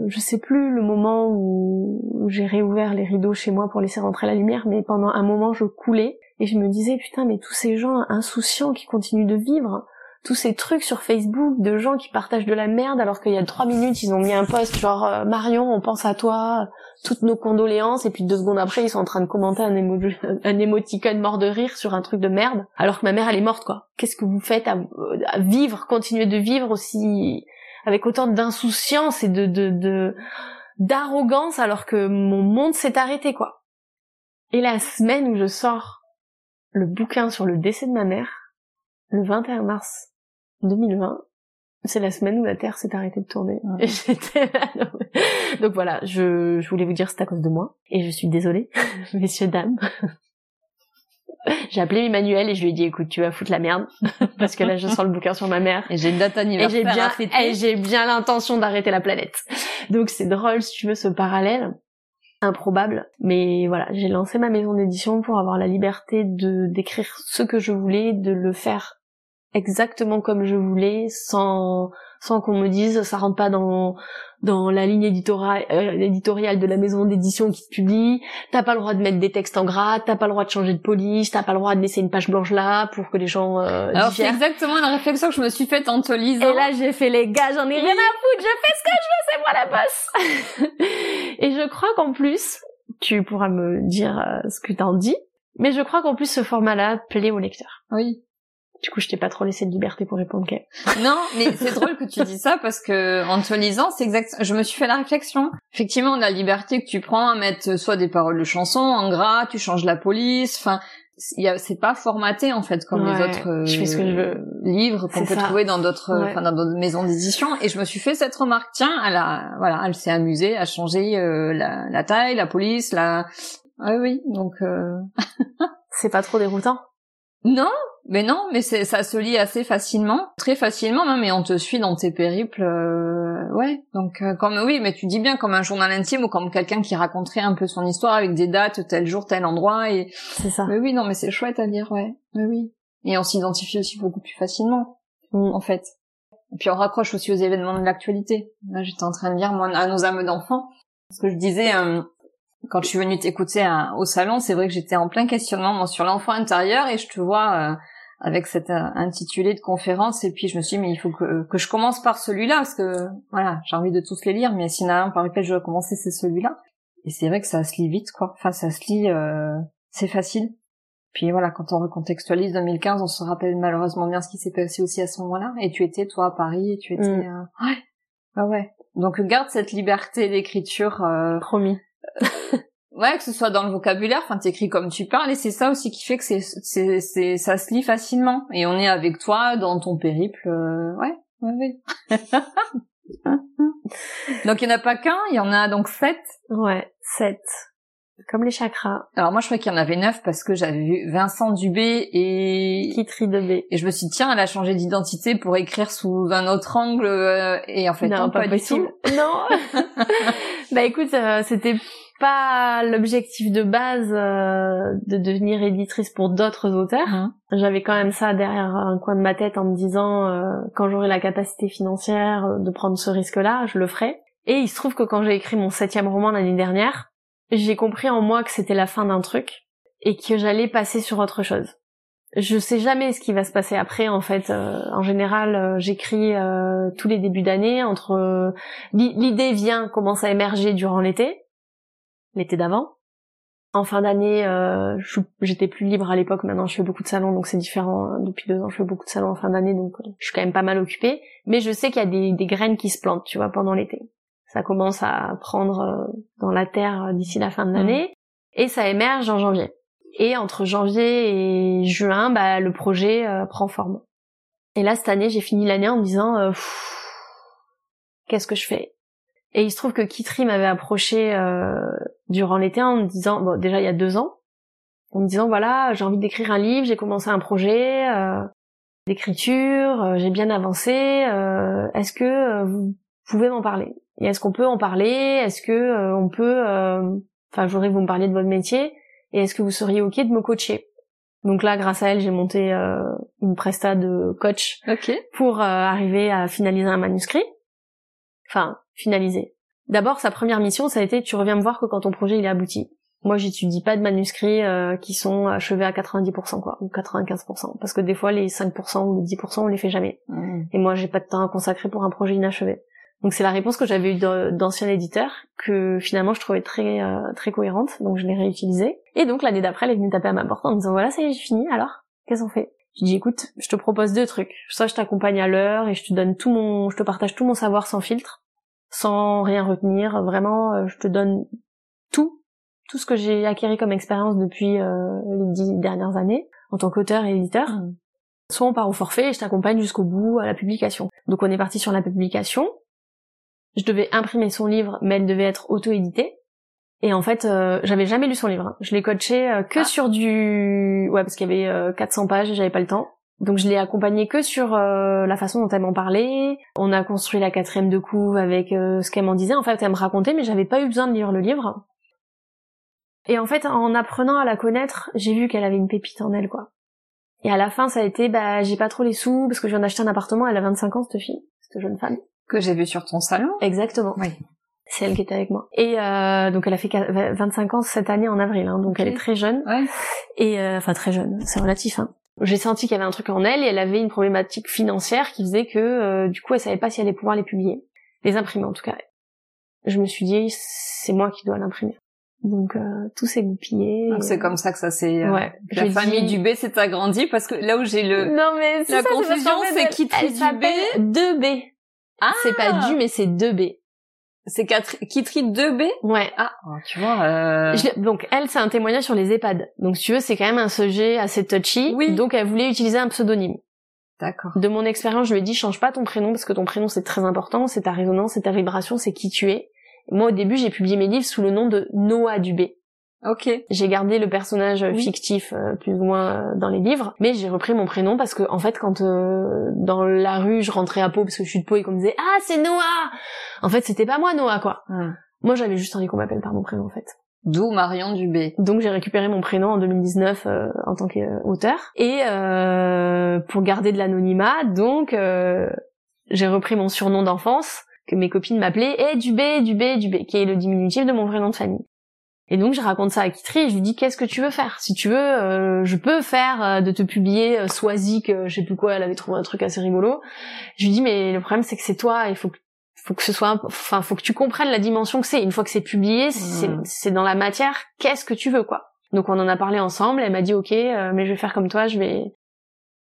je sais plus le moment où j'ai réouvert les rideaux chez moi pour laisser rentrer la lumière, mais pendant un moment je coulais et je me disais putain mais tous ces gens insouciants qui continuent de vivre tous ces trucs sur Facebook de gens qui partagent de la merde alors qu'il y a trois minutes ils ont mis un post genre euh, Marion on pense à toi toutes nos condoléances et puis deux secondes après ils sont en train de commenter un, *laughs* un émoticône mort de rire sur un truc de merde alors que ma mère elle est morte quoi. Qu'est-ce que vous faites à, vivre continuer de vivre aussi avec autant d'insouciance et de de d'arrogance alors que mon monde s'est arrêté quoi. Et la semaine où je sors le bouquin sur le décès de ma mère le 21 mars 2020, c'est la semaine où la Terre s'est arrêtée de tourner. *laughs* Donc voilà, je, je voulais vous dire c'est à cause de moi. Et je suis désolée, *laughs* messieurs, dames. J'ai appelé Emmanuel et je lui ai dit écoute tu vas foutre la merde parce que là je sens le bouquin sur ma mère et j'ai une date anniversaire et j'ai bien et j'ai bien l'intention d'arrêter la planète. Donc c'est drôle si tu veux ce parallèle improbable mais voilà, j'ai lancé ma maison d'édition pour avoir la liberté de d'écrire ce que je voulais, de le faire exactement comme je voulais sans sans qu'on me dise ça rentre pas dans dans la ligne éditoriale, euh, éditoriale de la maison d'édition qui te publie, t'as pas le droit de mettre des textes en gras, t'as pas le droit de changer de police, t'as pas le droit de laisser une page blanche là pour que les gens euh, Alors c'est exactement la réflexion que je me suis faite en te lisant. Et là j'ai fait les gars, j'en ai rien à foutre, je fais ce que je veux, c'est moi la bosse. *laughs* et je crois qu'en plus, tu pourras me dire euh, ce que t'en dis, mais je crois qu'en plus ce format-là plaît aux lecteurs. Oui. Du coup, je t'ai pas trop laissé de liberté pour répondre. Okay. *laughs* Non, mais c'est drôle que tu dis ça parce que en te lisant, c'est exact. Je me suis fait la réflexion. Effectivement, la liberté que tu prends à mettre soit des paroles de chansons en gras, tu changes la police. Enfin, c'est pas formaté en fait comme les autres je fais ce que je veux. Euh, livres qu'on peut trouver dans d'autres, enfin dans d'autres maisons d'édition. Et je me suis fait cette remarque. Tiens, elle a, voilà, elle s'est amusée à changer euh, la, la, taille, la police, la. Ah oui, donc. Euh... *laughs* c'est pas trop déroutant. Non, mais non, mais c'est ça se lit assez facilement, très facilement même, et on te suit dans tes périples, euh, ouais. Donc euh, comme oui, mais tu dis bien comme un journal intime ou comme quelqu'un qui raconterait un peu son histoire avec des dates, tel jour, tel endroit, et c'est ça. Mais oui, non, mais c'est chouette à lire, ouais. Mais oui. Et on s'identifie aussi beaucoup plus facilement, mm. en fait. Et puis on raccroche aussi aux événements de l'actualité. Là, j'étais en train de lire moi à nos âmes d'enfants, parce que je disais. Euh, quand je suis venue t'écouter au salon, c'est vrai que j'étais en plein questionnement moi, sur l'enfant intérieur et je te vois euh, avec cet euh, intitulé de conférence et puis je me suis dit mais il faut que, que je commence par celui-là parce que voilà j'ai envie de tous les lire mais s'il y en a un par lequel je dois commencer c'est celui-là. Et c'est vrai que ça se lit vite quoi. Enfin ça se lit euh, c'est facile. Puis voilà quand on recontextualise 2015 on se rappelle malheureusement bien ce qui s'est passé aussi à ce moment-là. Et tu étais toi à Paris et tu étais mm. ouais bah ouais. Donc garde cette liberté d'écriture promis ouais, que ce soit dans le vocabulaire, enfin t'écris comme tu parles, et c'est ça aussi qui fait que c'est, c'est, c'est, ça se lit facilement. Et on est avec toi dans ton périple, euh, ouais, ouais, ouais. *laughs* donc il y en a pas qu'un, il y en a donc sept. Ouais, sept. Comme les chakras. Alors moi je croyais qu'il y en avait neuf parce que j'avais vu Vincent Dubé et Kitri Dubé. Et je me suis dit tiens elle a changé d'identité pour écrire sous un autre angle euh, et en fait non, pas, possible. *laughs* Non. *laughs* bah écoute euh, c'était pas l'objectif de base euh, de devenir éditrice pour d'autres auteurs. Hein. J'avais quand même ça derrière un coin de ma tête en me disant euh, quand j'aurai la capacité financière de prendre ce risque-là, je le ferai. Et il se trouve que quand j'ai écrit mon septième roman l'année dernière, j'ai compris en moi que c'était la fin d'un truc et que j'allais passer sur autre chose. Je sais jamais ce qui va se passer après en fait. Euh, en général, j'écris tous les débuts d'année. Entre l'idée vient commence à émerger durant l'été l'été d'avant. En fin d'année, euh, j'étais plus libre à l'époque. Maintenant, je fais beaucoup de salons, donc c'est différent. Depuis deux ans, je fais beaucoup de salons en fin d'année, donc euh, je suis quand même pas mal occupée. Mais je sais qu'il y a des, des, graines qui se plantent, tu vois, pendant l'été. Ça commence à prendre euh, dans la terre d'ici la fin de l'année, et ça émerge en janvier. Et entre janvier et juin, bah, le projet prend forme. Et là, cette année, j'ai fini l'année en me disant, euh, qu'est-ce que je fais? Et il se trouve que Kitri m'avait approché euh, durant l'été en me disant, bon, déjà il y a deux ans, en me disant, voilà, j'ai envie d'écrire un livre, j'ai commencé un projet euh, d'écriture, euh, j'ai bien avancé, euh, est-ce que vous pouvez m'en parler? Et est-ce qu'on peut en parler? Est-ce que on peut... Enfin, je voudrais que vous me parliez de votre métier, et est-ce que vous seriez OK de me coacher? Donc là, grâce à elle, j'ai monté euh, une presta de coach pour euh, arriver à finaliser un manuscrit. Enfin, finaliser. D'abord, sa première mission, ça a été tu reviens me voir que quand ton projet il est abouti. Moi, j'étudie pas de manuscrits euh, qui sont achevés à 90% quoi, ou 95%, parce que des fois les 5% ou les 10% on les fait jamais. Mmh. Et moi, j'ai pas de temps à consacrer pour un projet inachevé. Donc c'est la réponse que j'avais eue d'anciens éditeurs que finalement je trouvais très euh, très cohérente, donc je l'ai réutilisée. Et donc l'année d'après, elle est venue taper à ma porte en me disant voilà, ça y est, j'ai fini. Alors, qu'est-ce qu'on fait? Je dis écoute, je te propose deux trucs. Soit je t'accompagne à l'heure et je te donne tout mon, je te partage tout mon savoir sans filtre, sans rien retenir. Vraiment, euh, je te donne tout, tout ce que j'ai acquis comme expérience depuis euh, les dix dernières années en tant qu'auteur et éditeur. Mmh. Soit on part au forfait et je t'accompagne jusqu'au bout à la publication. Donc on est parti sur la publication je devais imprimer son livre, mais elle devait être auto-éditée. Et en fait, euh, j'avais jamais lu son livre. Je l'ai coaché euh, que ah. sur du... Ouais, parce qu'il y avait 400 euh, pages et j'avais pas le temps. Donc je l'ai accompagné que sur la façon dont elle m'en parlait. On a construit la quatrième de couve avec ce qu'elle m'en disait. En fait, elle me racontait, mais j'avais pas eu besoin de lire le livre. Et en fait, en apprenant à la connaître, j'ai vu qu'elle avait une pépite en elle, quoi. Et à la fin, ça a été, bah, j'ai pas trop les sous, parce que je viens d'acheter un appartement, elle a 25 ans, cette fille, cette jeune femme. Que j'ai vu sur ton salon. Exactement. Oui. C'est elle qui était avec moi. Et euh, donc elle a fait 25 ans cette année en avril, hein, donc elle est très jeune. Ouais. Et euh, enfin très jeune, c'est relatif. Hein. J'ai senti qu'il y avait un truc en elle et elle avait une problématique financière qui faisait que euh, du coup elle savait pas si elle allait pouvoir les publier, les imprimer en tout cas. Je me suis dit c'est moi qui dois l'imprimer. Donc euh, tout s'est goupillé. Donc c'est comme ça que ça s'est. Euh, ouais. La famille du B s'est agrandie parce que là où j'ai le. Non mais la ça, confusion c'est qui du B. 2B. Ah C'est pas du, mais c'est 2B. C'est Kitri 2B Ouais. Ah, oh, tu vois. Euh... donc elle, c'est un témoignage sur les EHPAD. Donc si tu veux, c'est quand même un sujet assez touchy. Oui. Donc elle voulait utiliser un pseudonyme. D'accord. De mon expérience, je lui ai dit change pas ton prénom parce que ton prénom c'est très important, c'est ta résonance, c'est ta vibration, c'est qui tu es. Moi au début, j'ai publié mes livres sous le nom de Noah Dubé. Ok. J'ai gardé le personnage fictif euh, plus ou moins euh, dans les livres, mais j'ai repris mon prénom parce que en fait quand euh, dans la rue je rentrais à Pau parce que je suis de Pau et qu'on me disait ah c'est Noah, en fait c'était pas moi Noah quoi. Moi j'avais juste envie qu'on m'appelle par mon prénom en fait. D'où Marion Dubé. Donc j'ai récupéré mon prénom en 2019 en tant qu'auteur et pour garder de l'anonymat donc j'ai repris mon surnom d'enfance que mes copines m'appelaient eh Dubé Dubé Dubé qui est le diminutif de mon vrai nom de famille. Et donc je raconte ça à Kitri et je lui dis qu'est-ce que tu veux faire? Si tu veux, euh, je peux faire euh, de te publier euh, que je sais plus quoi, elle avait trouvé un truc assez rigolo. Je lui dis mais le problème c'est que c'est toi, il faut que faut que ce soit enfin faut que tu comprennes la dimension que c'est. Une fois que c'est publié, mmh. c'est dans la matière, qu'est-ce que tu veux quoi? Donc on en a parlé ensemble, elle m'a dit OK, euh, mais je vais faire comme toi, je vais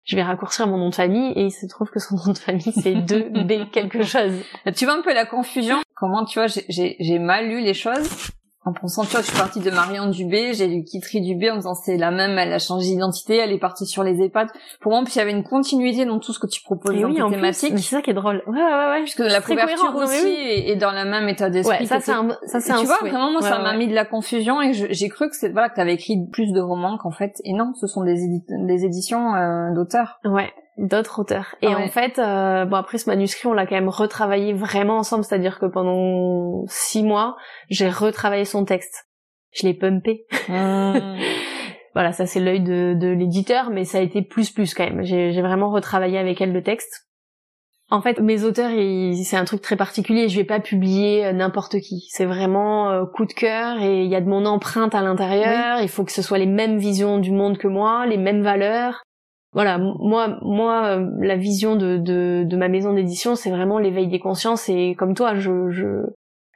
je vais raccourcir mon nom de famille et il se trouve que son nom de famille c'est *laughs* 2B quelque chose. Tu vois un peu la confusion? Comment tu vois j'ai mal lu les choses? En pensant, tu vois, je suis partie de Marianne Dubé, j'ai lu Kitri Dubé en disant c'est la même, elle a changé d'identité, elle est partie sur les EHPAD. Pour moi, puis il y avait une continuité dans tout ce que tu proposes dans tes thématiques. c'est ça qui est drôle. Ouais, ouais, ouais. Puisque la couverture aussi est, dans le même état d'esprit. Ouais, ça c'est un, ça c'est Tu vois, vraiment, moi, ça m'a mis de la confusion et j'ai cru que c'est, voilà, que t'avais écrit plus de romans qu'en fait, et non, ce sont des, des éditions euh, d'auteurs. Ouais d'autres auteurs. Et en fait, euh, bon après ce manuscrit, on l'a quand même retravaillé vraiment ensemble, c'est-à-dire que pendant six mois, j'ai retravaillé son texte. Je l'ai pumpé. Mmh. *laughs* voilà, ça c'est l'œil de, de l'éditeur, mais ça a été plus plus quand même. J'ai vraiment retravaillé avec elle le texte. En fait, mes auteurs, c'est un truc très particulier. Je vais pas publier euh, n'importe qui. C'est vraiment euh, coup de cœur et il y a de mon empreinte à l'intérieur. Il faut que ce soit les mêmes visions du monde que moi, les mêmes valeurs voilà, moi, moi, euh, la vision de, de, de ma maison d'édition, c'est vraiment l'éveil des consciences et comme toi, je, je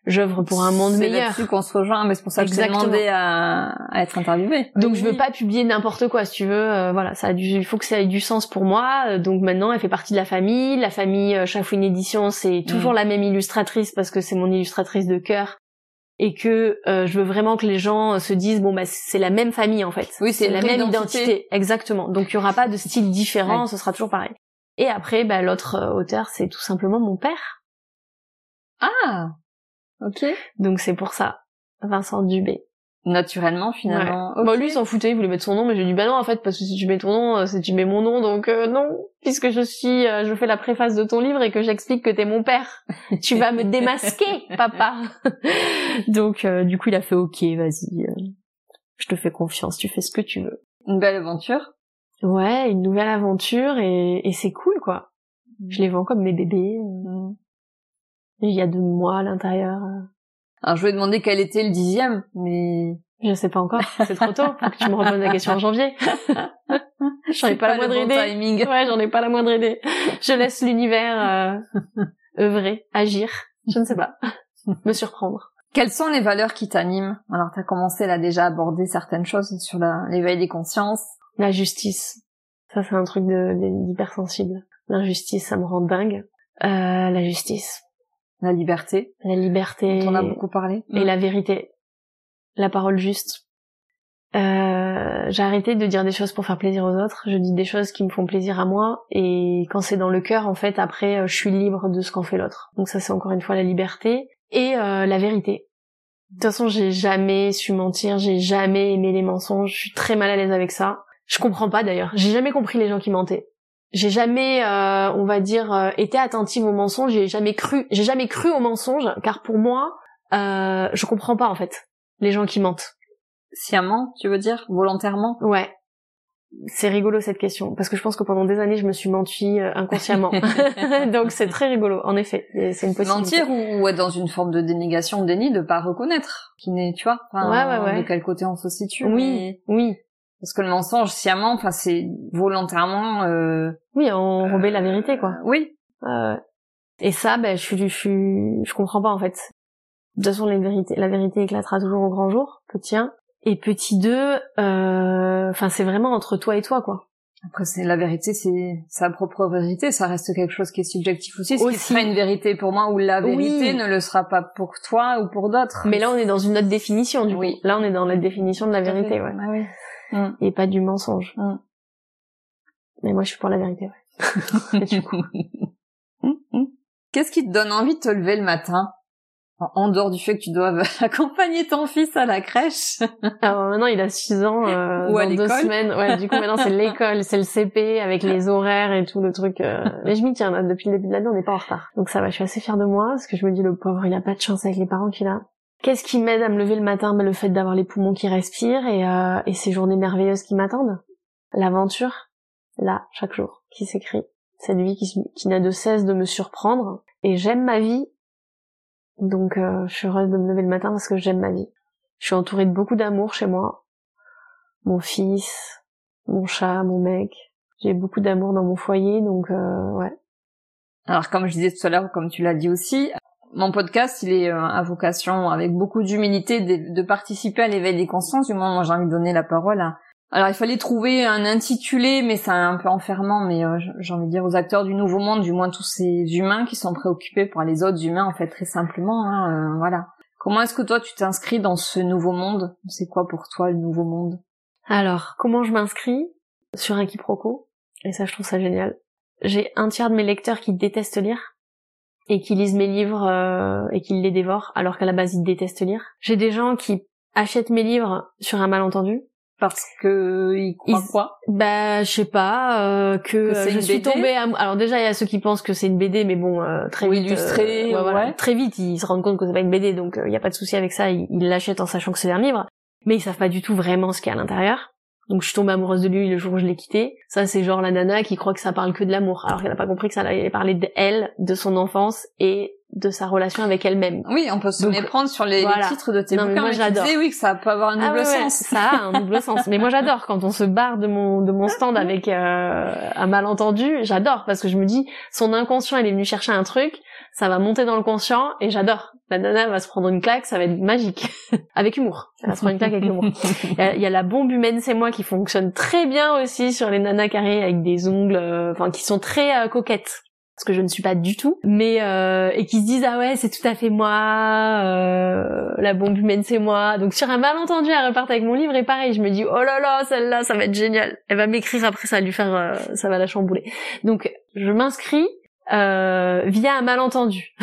j'œuvre pour un monde meilleur. C'est là qu'on se rejoint, mais c'est pour ça que je t'ai demandé à, à, être interviewée. Donc je veux pas publier n'importe quoi, si tu veux. Euh, voilà, ça a du, il faut que ça ait du sens pour moi. Euh, donc maintenant, elle fait partie de la famille. La famille Chafouine Édition, c'est toujours mm. la même illustratrice parce que c'est mon illustratrice de cœur et que euh, je veux vraiment que les gens se disent bon bah c'est la même famille en fait. Oui, c'est la même identité. Exactement. Donc il y aura pas de style différent, ce sera toujours pareil. Et après, bah, l'autre euh, auteur, c'est tout simplement mon père. Ah, ok. Donc c'est pour ça, Vincent Dubé. Naturellement, finalement. Ouais. Bah lui, il s'en foutait, il voulait mettre son nom, mais j'ai dit bah non en fait parce que si tu mets ton nom, euh, c'est tu mets mon nom, donc euh, non, puisque je suis, euh, je fais la préface de ton livre et que j'explique que t'es mon père, *laughs* tu vas me démasquer, papa. *laughs* donc du coup il a fait ok, vas-y, je te fais confiance, tu fais ce que tu veux. Une belle aventure. Ouais, une nouvelle aventure et, et c'est cool quoi. Je les vends comme mes bébés. Mm. Il y a deux mois à l'intérieur. Alors je voulais demander quel était le dixième, mais je sais pas encore. C'est trop tôt. Faut que tu me reposes la question en janvier. *laughs* j'en ai pas, la moindre idée. Timing. Ouais, j'en ai pas la moindre idée. Je laisse l'univers euh, œuvrer, agir. Je ne sais pas. Me surprendre. Quelles sont les valeurs qui t'animent? Alors, tu as commencé là déjà à aborder certaines choses sur l'éveil des consciences. La justice. Ça, c'est un truc d'hypersensible. L'injustice, ça me rend dingue. Euh, la justice. La liberté. La liberté. On en a beaucoup parlé. Et la vérité. La parole juste. Euh, j'ai arrêté de dire des choses pour faire plaisir aux autres. Je dis des choses qui me font plaisir à moi. Et quand c'est dans le cœur, en fait, après, euh, je suis libre de ce qu'en fait l'autre. Donc ça, c'est encore une fois la liberté. Et euh, la vérité. De toute façon, j'ai jamais su mentir. J'ai jamais aimé les mensonges. Je suis très mal à l'aise avec ça. Je comprends pas d'ailleurs. J'ai jamais compris les gens qui mentaient j'ai jamais, euh, on va dire, euh, été attentive aux mensonges. J'ai jamais cru, j'ai jamais cru aux mensonges, car pour moi, euh, je comprends pas en fait les gens qui mentent. Sciemment, tu veux dire, volontairement? Ouais. C'est rigolo cette question parce que je pense que pendant des années je me suis menti euh, inconsciemment. *laughs* *laughs* Donc c'est très rigolo, en effet. C'est une possibilité. Mentir ou, être dans une forme de dénégation, de déni, de pas reconnaître qui n'est, tu vois, ouais, ouais, ouais. de quel côté on se situe. Oui, oui. Parce que le mensonge sciemment, enfin c'est volontairement. Euh... Oui, enrober la vérité quoi. oui. Euh, et ça, ben je suis, je suis, je comprends pas en fait. De toute façon, la vérité, la vérité éclatera toujours au grand jour, petit 1. Et petit 2, euh, enfin c'est vraiment entre toi et toi quoi. Après, c'est la vérité, c'est sa propre vérité. Ça reste quelque chose qui est subjectif aussi. Ce qui sera une vérité pour moi ou la vérité ne le sera pas pour toi ou pour d'autres. Mais là, on est dans une autre définition du oui. coup. Là, on est dans la définition de la vérité, ouais. Ah oui. Mm. et pas du mensonge. Mm. Mais moi, je suis pour la vérité. Ouais. *laughs* Mm, Qu'est-ce qui te donne envie de te lever le matin? En dehors du fait que tu dois *laughs* accompagner ton fils à la crèche? Alors *laughs* maintenant il a 6 ans, euh, Ou à dans deux semaines. Ouais, du coup maintenant c'est l'école, c'est le CP avec les horaires et tout le truc. Euh. Mais je m'y tiens, depuis le début de l'année on n'est pas en retard. Donc ça va, je suis assez fière de moi parce que je me dis le pauvre il a pas de chance avec les parents qu'il a. Qu'est-ce qui m'aide à me lever le matin? Bah, Le fait d'avoir les poumons qui respirent et, euh, et ces journées merveilleuses qui m'attendent. L'aventure, là, chaque jour, qui s'écrit. Cette vie qui, qui n'a de cesse de me surprendre. Et j'aime ma vie. Donc euh, je suis heureuse de me lever le matin parce que j'aime ma vie. Je suis entourée de beaucoup d'amour chez moi. Mon fils, mon chat, mon mec. J'ai beaucoup d'amour dans mon foyer, donc euh, ouais. Alors comme je disais tout à l'heure, comme tu l'as dit aussi, mon podcast, il est euh, à vocation, avec beaucoup d'humilité, de, participer à l'éveil des consciences. Du moment où j'ai envie de donner la parole à... Alors, il fallait trouver un intitulé, mais c'est un peu enfermant, mais euh, j'ai envie de dire aux acteurs du nouveau monde, du moins tous ces humains qui sont préoccupés par les autres humains, en fait, très simplement. Hein, euh, voilà. Comment est-ce que toi, tu t'inscris dans ce nouveau monde? C'est quoi pour toi le nouveau monde? Alors, comment je m'inscris? Sur un quiproquo. Et ça, je trouve ça génial. J'ai un tiers de mes lecteurs qui détestent lire et qui lisent mes livres euh, et qui les dévorent alors qu'à la base ils détestent lire. J'ai des gens qui achètent mes livres sur un malentendu parce que ils croient quoi? Bah je sais pas euh, que, que je suis tombée alors déjà il y a ceux qui pensent que c'est une BD mais bon euh, très vite illustré ouais, très vite ils se rendent compte que c'est pas une BD donc il y a pas de souci avec ça ils l'achètent en sachant que c'est un livre. Mais ils savent pas du tout vraiment ce qu'il y a à l'intérieur donc je suis tombée amoureuse de lui le jour où je l'ai quitté. Ça c'est genre la nana qui croit que ça parle que de l'amour, alors qu'elle n'a pas compris que ça allait parler d'elle, de son enfance et de sa relation avec elle-même. Oui, on peut se méprendre sur les, titres de tes non, bouquins. Mais moi j'adore. oui que ça peut avoir un ah double sens. ça a un *laughs* double sens. Mais moi j'adore quand on se barre de mon de mon stand avec euh, un malentendu. J'adore parce que je me dis son inconscient il est venu chercher un truc ça va monter dans le conscient et j'adore. La nana va se prendre une claque, ça va être magique. *laughs* avec humour. Elle va se prendre une claque avec humour. *laughs* Il y, a la bombe humaine, c'est moi, qui fonctionne très bien aussi sur les nanas carrées avec des ongles, euh, enfin, qui sont très euh, coquettes parce que je ne suis pas du tout, mais euh, et qui se disent ah ouais c'est tout à fait moi, euh, la bombe humaine c'est moi. Donc sur un malentendu elle repart avec mon livre et pareil je me dis oh là là celle-là ça va être génial. Elle va m'écrire après ça va lui faire, ça va la chambouler. Donc Je m'inscris euh, via un malentendu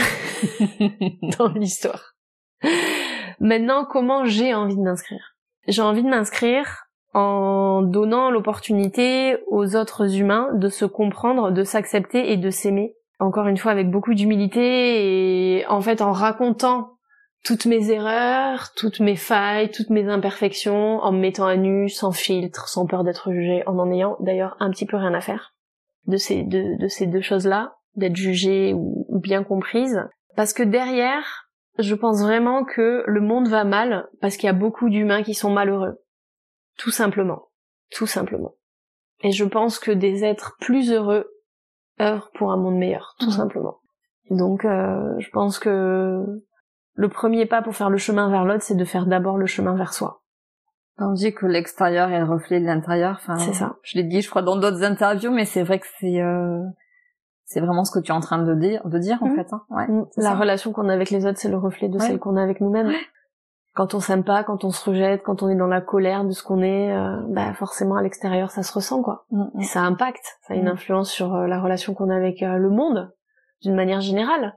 *laughs* dans l'histoire. Maintenant, comment j'ai envie de m'inscrire? J'ai envie de m'inscrire en donnant l'opportunité aux autres humains de se comprendre, de s'accepter et de s'aimer. Encore une fois, avec beaucoup d'humilité et en fait en racontant toutes mes erreurs, toutes mes failles, toutes mes imperfections, en me mettant à nu, sans filtre, sans peur d'être jugée, en en ayant d'ailleurs un petit peu rien à faire de ces de ces deux choses-là, d'être jugée ou, ou bien comprise. Parce que derrière, je pense vraiment que le monde va mal parce qu'il y a beaucoup d'humains qui sont malheureux. Tout simplement. Tout simplement. Et je pense que des êtres plus heureux œuvrent pour un monde meilleur, tout mmh. simplement. Donc euh, je pense que le premier pas pour faire le chemin vers l'autre, c'est de faire d'abord le chemin vers soi. On dit que l'extérieur est le reflet de l'intérieur. Enfin, c'est ça. Je l'ai dit, je crois, dans d'autres interviews, mais c'est vrai que c'est euh, c'est vraiment ce que tu es en train de dire, de dire en mmh. fait. Hein. Ouais, mmh. La relation qu'on a avec les autres, c'est le reflet de celle qu'on a avec nous-mêmes. Quand on s'aime pas, quand on se rejette, quand on est dans la colère de ce qu'on est, euh, bah forcément à l'extérieur ça se ressent quoi. Et ça impacte, ça a une influence sur euh, la relation qu'on a avec le monde d'une manière générale.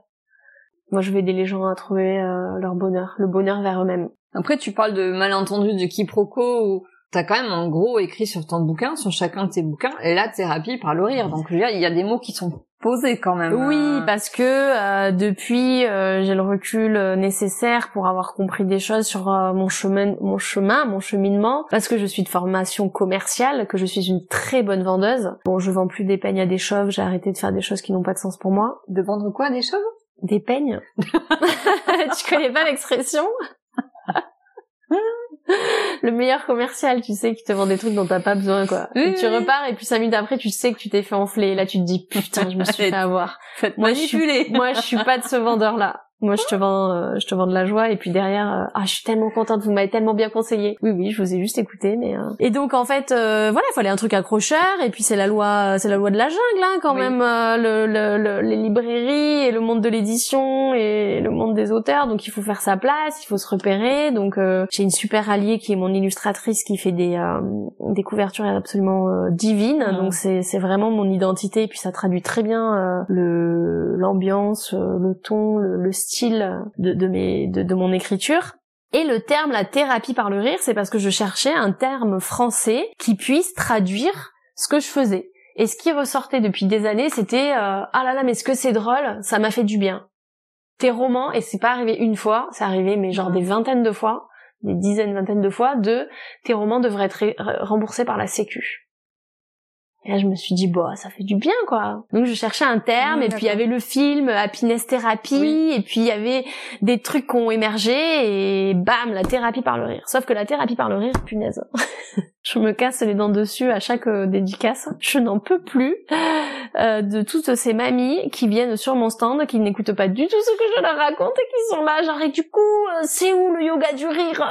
Moi, je vais aider les gens à trouver euh, leur bonheur, le bonheur vers eux-mêmes. Après, tu parles de malentendu, de quiproquo, ou t'as quand même en gros écrit sur ton bouquin, sur chacun de tes bouquins, et la thérapie par le rire. Donc, je veux dire, il y a des mots qui sont posés quand même. Oui, hein. parce que euh, depuis, euh, j'ai le recul nécessaire pour avoir compris des choses sur mon chemin, mon chemin, mon cheminement, parce que je suis de formation commerciale, que je suis une très bonne vendeuse. Bon, je vends plus des peignes à des chauves, j'ai arrêté de faire des choses qui n'ont pas de sens pour moi. De vendre quoi à des chauves? Des peignes *laughs* *laughs* Tu connais pas l'expression? *laughs* *laughs* le meilleur commercial, tu sais, qui te vend des trucs dont t'as pas besoin, quoi. et tu repars, et puis cinq minutes après, tu sais que tu t'es fait enfler. Et là, tu te dis, putain, je me suis *laughs* fait avoir. Moi, je suis, moi, je suis pas de ce vendeur-là. Moi, je te vends, euh, je te vends de la joie, et puis derrière, euh, ah, je suis tellement contente, vous m'avez tellement bien conseillé. Oui, oui, je vous ai juste écouté, mais. Euh. Et donc, en fait, voilà, il fallait un truc accrocheur, et puis c'est la loi, c'est la loi de la jungle, hein, quand même, le, le, les librairies et le monde de l'édition et le monde des auteurs. Donc, il faut faire sa place, il faut se repérer. Donc, j'ai une super alliée qui est mon illustratrice, qui fait des des couvertures absolument divines. Donc, c'est c'est vraiment mon identité, et puis ça traduit très bien le l'ambiance, le ton, le, le style style de, de, mes, de, de mon écriture. Et le terme la thérapie par le rire, c'est parce que je cherchais un terme français qui puisse traduire ce que je faisais. Et ce qui ressortait depuis des années, c'était euh, ah là là, mais ce que c'est drôle, ça m'a fait du bien. Tes romans, et c'est pas arrivé une fois, c'est arrivé mais genre des vingtaines de fois, des dizaines, vingtaines de fois, de tes romans devraient être remboursés par la Sécu. Et là, je me suis dit, bah, ça fait du bien, quoi. Donc, je cherchais un terme, et puis il y avait le film Happiness Therapy, et puis il y avait des trucs qui ont émergé, et bam, la thérapie par le rire. Sauf que la thérapie par le rire, punaise. *laughs* je me casse les dents dessus à chaque euh, dédicace. Je n'en peux plus euh, de toutes ces mamies qui viennent sur mon stand, qui n'écoutent pas du tout ce que je leur raconte, et qui sont là, genre, et du coup, euh, c'est où le yoga du rire?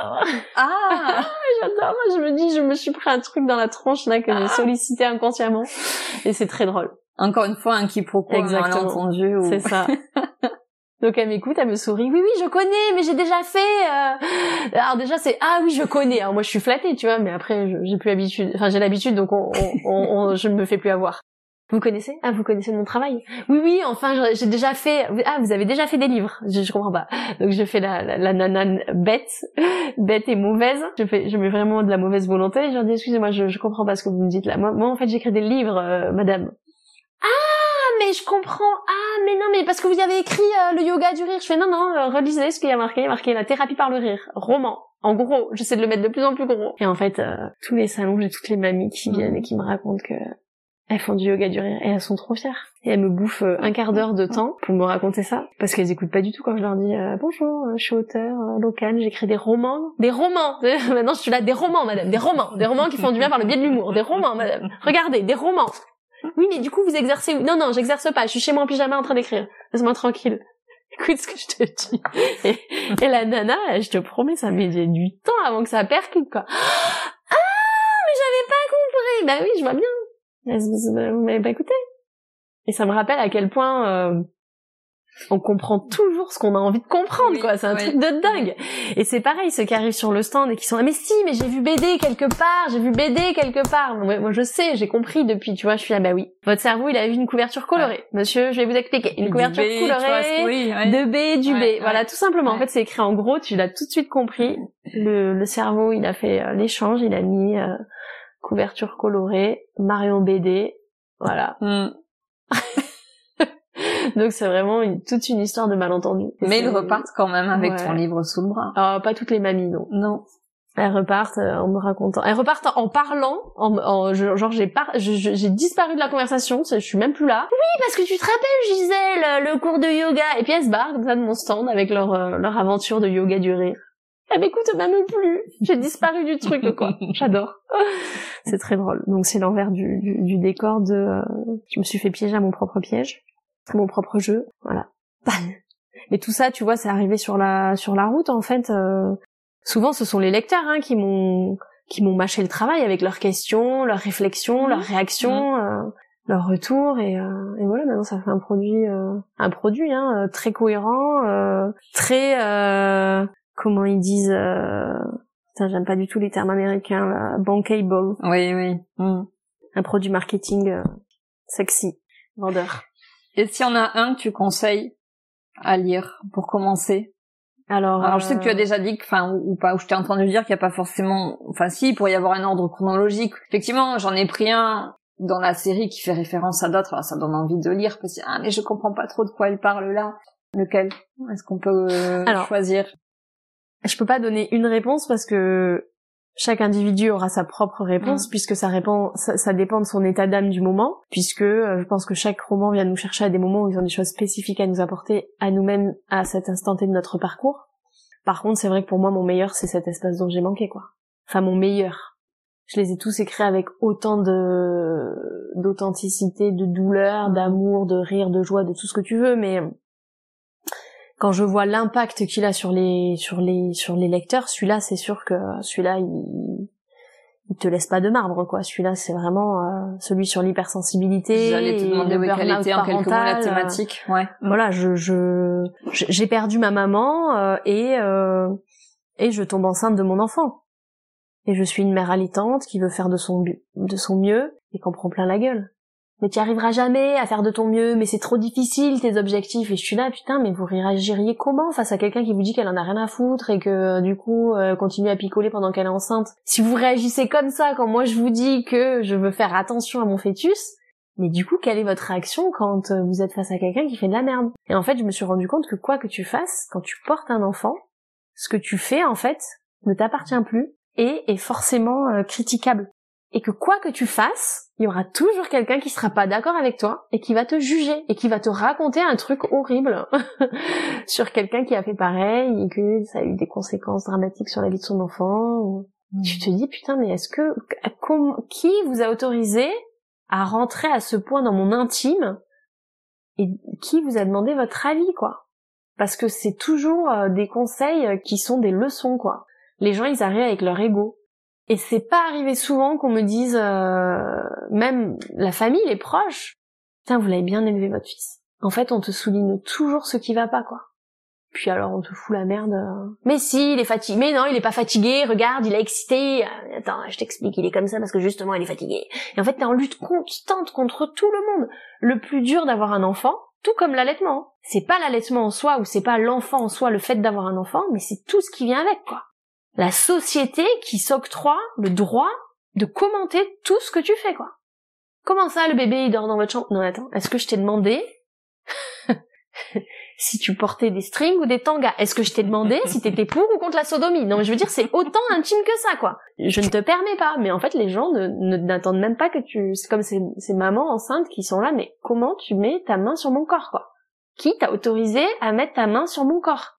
Ah *laughs* J'adore, je me dis, je me suis pris un truc dans la tronche, là, que j'ai ah. sollicité inconsciemment et c'est très drôle. Encore une fois, un quiproquo, Exactement. un malentendu. C'est ça. *laughs* Donc elle m'écoute, elle me sourit. Oui, oui, je connais, mais j'ai déjà fait. Euh... Alors déjà c'est ah oui, je connais. Alors moi je suis flattée, tu vois, mais après j'ai plus l'habitude. Enfin j'ai l'habitude, donc on, on, on, je ne me fais plus avoir. Vous connaissez? Ah, vous connaissez mon travail? Oui, oui. Enfin, j'ai déjà fait. Ah, vous avez déjà fait des livres Je, je comprends pas. Donc, je fais la, la, la nana bête, bête et mauvaise. Je fais, je mets vraiment de la mauvaise volonté. Je leur dis excusez-moi, je, je comprends pas ce que vous me dites là. Moi, moi en fait, j'écris des livres, euh, madame. Ah, mais je comprends. Ah, mais non, mais parce que vous avez écrit euh, le yoga du rire. Je fais non, non. Euh, relisez ce qu'il y a marqué. Il y a marqué la thérapie par le rire, roman. En gros, j'essaie de le mettre de plus en plus gros. Et en fait, tous les salons, j'ai toutes les mamies qui viennent et qui me racontent que elles font du yoga du rire et elles sont trop fières. Et elles me bouffent euh, un quart d'heure de temps pour me raconter ça. Parce qu'elles écoutent pas du tout quand je leur dis euh, bonjour, euh, je suis auteur local, j'écris des romans. Des romans *laughs* Maintenant je suis là, des romans madame, des romans. Des romans qui font du bien par le biais de l'humour. Des romans madame. Regardez, des romans. Oui mais du coup vous exercez... Non non, j'exerce pas, je suis chez moi en pyjama en train d'écrire. Laisse-moi tranquille. *laughs* Écoute ce que je te dis. Et, la nana, je te promets, ça met du temps avant que ça percute quoi. *gasps* Ah mais j'avais pas compris Bah oui, je vois bien vous m'avez pas écouté? Et ça me rappelle à quel point euh, on comprend toujours ce qu'on a envie de comprendre, Oui, quoi. C'est un truc de dingue. Et c'est pareil, ceux qui arrivent sur le stand et qui sont, ah, mais si, mais j'ai vu BD quelque part, j'ai vu BD quelque part. Moi, moi, je sais, j'ai compris depuis, tu vois, je suis là, bah oui. Votre cerveau, il a vu une couverture colorée. Monsieur, je vais vous expliquer. Une Du couverture B, tu vois, colorée. oui, ouais. De B, du B. Voilà, tout simplement. En fait, c'est écrit en gros, tu l'as tout de suite compris. Le, le cerveau, il a fait euh, l'échange, il a mis euh, couverture colorée, Marion BD. Voilà. Mm. *laughs* Donc c'est vraiment une, toute une histoire de malentendu. Mais ils repartent quand même avec Ouais. ton livre sous le bras. Ah, pas toutes les mamies, non. Non. Elles repartent euh, en me racontant. Elles repartent en, parlant, en, en- genre j'ai par, j'ai disparu de la conversation, je suis même plus là. Oui, parce que tu te rappelles, Gisèle, le cours de yoga. Et puis elles se barrent comme ça de mon stand avec leur euh, leur aventure de yoga durée. Eh ben écoute, même plus. J'ai disparu du truc, *laughs* quoi. J'adore. C'est très drôle. Donc c'est l'envers du, du, du décor de. euh, je me suis fait piéger à mon propre piège, mon propre jeu. Voilà. Mais tout ça, tu vois, c'est arrivé sur la sur la route en fait. euh, souvent, ce sont les lecteurs hein, qui m'ont qui m'ont mâché le travail avec leurs questions, leurs réflexions, leurs réactions, euh, leurs retours et, euh, et voilà. Maintenant, ça fait un produit euh, un produit hein, euh, très cohérent, euh, très euh, comment ils disent. Euh, Putain, j'aime pas du tout les termes américains. Là, bankable, Oui, oui. Mm. un produit marketing euh, sexy, vendeur. Et s'il y en a un que tu conseilles à lire pour commencer? Alors, Alors je sais que tu as euh, déjà dit que, enfin ou, ou pas, ou je t'ai entendu dire qu'il n'y a pas forcément, enfin si, il pourrait y avoir un ordre chronologique. Effectivement, j'en ai pris un dans la série qui fait référence à d'autres, alors ça donne envie de lire parce que ah mais je comprends pas trop de quoi elle parle là. Lequel? Est-ce qu'on peut euh, Alors, choisir? je peux pas donner une réponse parce que chaque individu aura sa propre réponse Mm. puisque ça répond ça, ça dépend de son état d'âme du moment puisque euh, je pense que chaque roman vient nous chercher à des moments où ils ont des choses spécifiques à nous apporter à nous-mêmes à cet instant T de notre parcours. Par contre, c'est vrai que pour moi mon meilleur c'est cet espace dont j'ai manqué quoi. Enfin mon meilleur. Je les ai tous écrits avec autant de d'authenticité, de douleur, d'amour, de rire, de joie, de tout ce que tu veux mais quand je vois l'impact qu'il a sur les sur les sur les lecteurs, celui-là c'est sûr que celui-là il il te laisse pas de marbre quoi. Celui-là c'est vraiment euh, celui sur l'hypersensibilité. J'allais te demander le oui, quelle burn-out était en quelques mots la thématique. Ouais. Voilà, je je j'ai perdu ma maman euh, et euh, et je tombe enceinte de mon enfant. Et je suis une mère allaitante qui veut faire de son de son mieux et qu'on prend plein la gueule. Mais tu arriveras jamais à faire de ton mieux, mais c'est trop difficile tes objectifs. Et je suis là, putain, mais vous réagiriez comment face à quelqu'un qui vous dit qu'elle en a rien à foutre et que euh, du coup euh, continue à picoler pendant qu'elle est enceinte? Si vous réagissez comme ça quand moi je vous dis que je veux faire attention à mon fœtus, mais du coup, quelle est votre réaction quand euh, vous êtes face à quelqu'un qui fait de la merde? Et en fait, je me suis rendu compte que quoi que tu fasses, quand tu portes un enfant, ce que tu fais en fait ne t'appartient plus et est forcément critiquable. Et que quoi que tu fasses, il y aura toujours quelqu'un qui sera pas d'accord avec toi et qui va te juger et qui va te raconter un truc horrible *laughs* sur quelqu'un qui a fait pareil et que ça a eu des conséquences dramatiques sur la vie de son enfant. ou- Tu te dis putain mais est-ce que com- qui vous a autorisé à rentrer à ce point dans mon intime et qui vous a demandé votre avis quoi? Parce que c'est toujours euh, des conseils euh, qui sont des leçons quoi. Les gens ils arrivent avec leur ego et c'est pas arrivé souvent qu'on me dise euh, même la famille les proches tiens vous l'avez bien élevé votre fils en fait on te souligne toujours ce qui va pas quoi puis alors on te fout la merde. euh. Mais si, il est fatigué. Mais non, il est pas fatigué. Regarde, il est excité. Euh, Attends, je t'explique, il est comme ça parce que justement il est fatigué. Et en fait, t'es en lutte constante contre tout le monde. Le plus dur d'avoir un enfant, tout comme l'allaitement, c'est pas l'allaitement en soi ou c'est pas l'enfant en soi, le fait d'avoir un enfant, mais c'est tout ce qui vient avec, quoi. La société qui s'octroie le droit de commenter tout ce que tu fais, quoi. Comment ça, le bébé, il dort dans votre chambre? Non, attends, est-ce que je t'ai demandé *laughs* si tu portais des strings ou des tangas? Est-ce que je t'ai demandé si t'étais pour ou contre la sodomie? Non, mais je veux dire, c'est autant intime que ça, quoi. Je ne te permets pas. Mais en fait, les gens ne, ne- n'attendent même pas que tu... C'est comme ces, ces mamans enceintes qui sont là, mais comment tu mets ta main sur mon corps, quoi? Qui t'a autorisé à mettre ta main sur mon corps?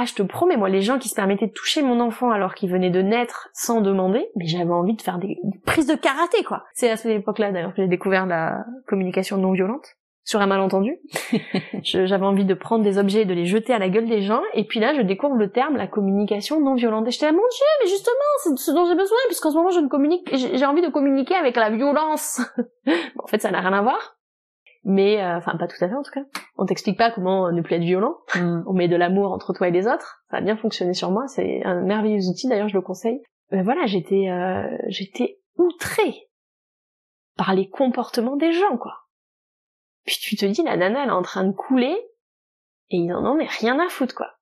Ah, je te promets, moi, les gens qui se permettaient de toucher mon enfant alors qu'il venait de naître sans demander, mais j'avais envie de faire des, des prises de karaté, quoi. C'est à cette époque-là, d'ailleurs, que j'ai découvert la communication non violente sur un malentendu. *laughs* J'avais envie de prendre des objets et de les jeter à la gueule des gens, et puis là, je découvre le terme la communication non violente. Et j'étais là, mon dieu, mais justement, c'est ce dont j'ai besoin, puisqu'en ce moment, je ne communique, j'ai j'ai envie de communiquer avec la violence. *laughs* Bon, en fait, ça n'a rien à voir. Mais euh, enfin pas tout à fait en tout cas. On t'explique pas comment ne plus être violent. Mm. On met de l'amour entre toi et les autres. Ça a bien fonctionné sur moi. C'est un merveilleux outil. D'ailleurs, je le conseille. Mais voilà, j'étais euh, j'étais outrée par les comportements des gens, quoi. Puis tu te dis, la nana, elle est en train de couler et ils en ont mais rien à foutre, quoi.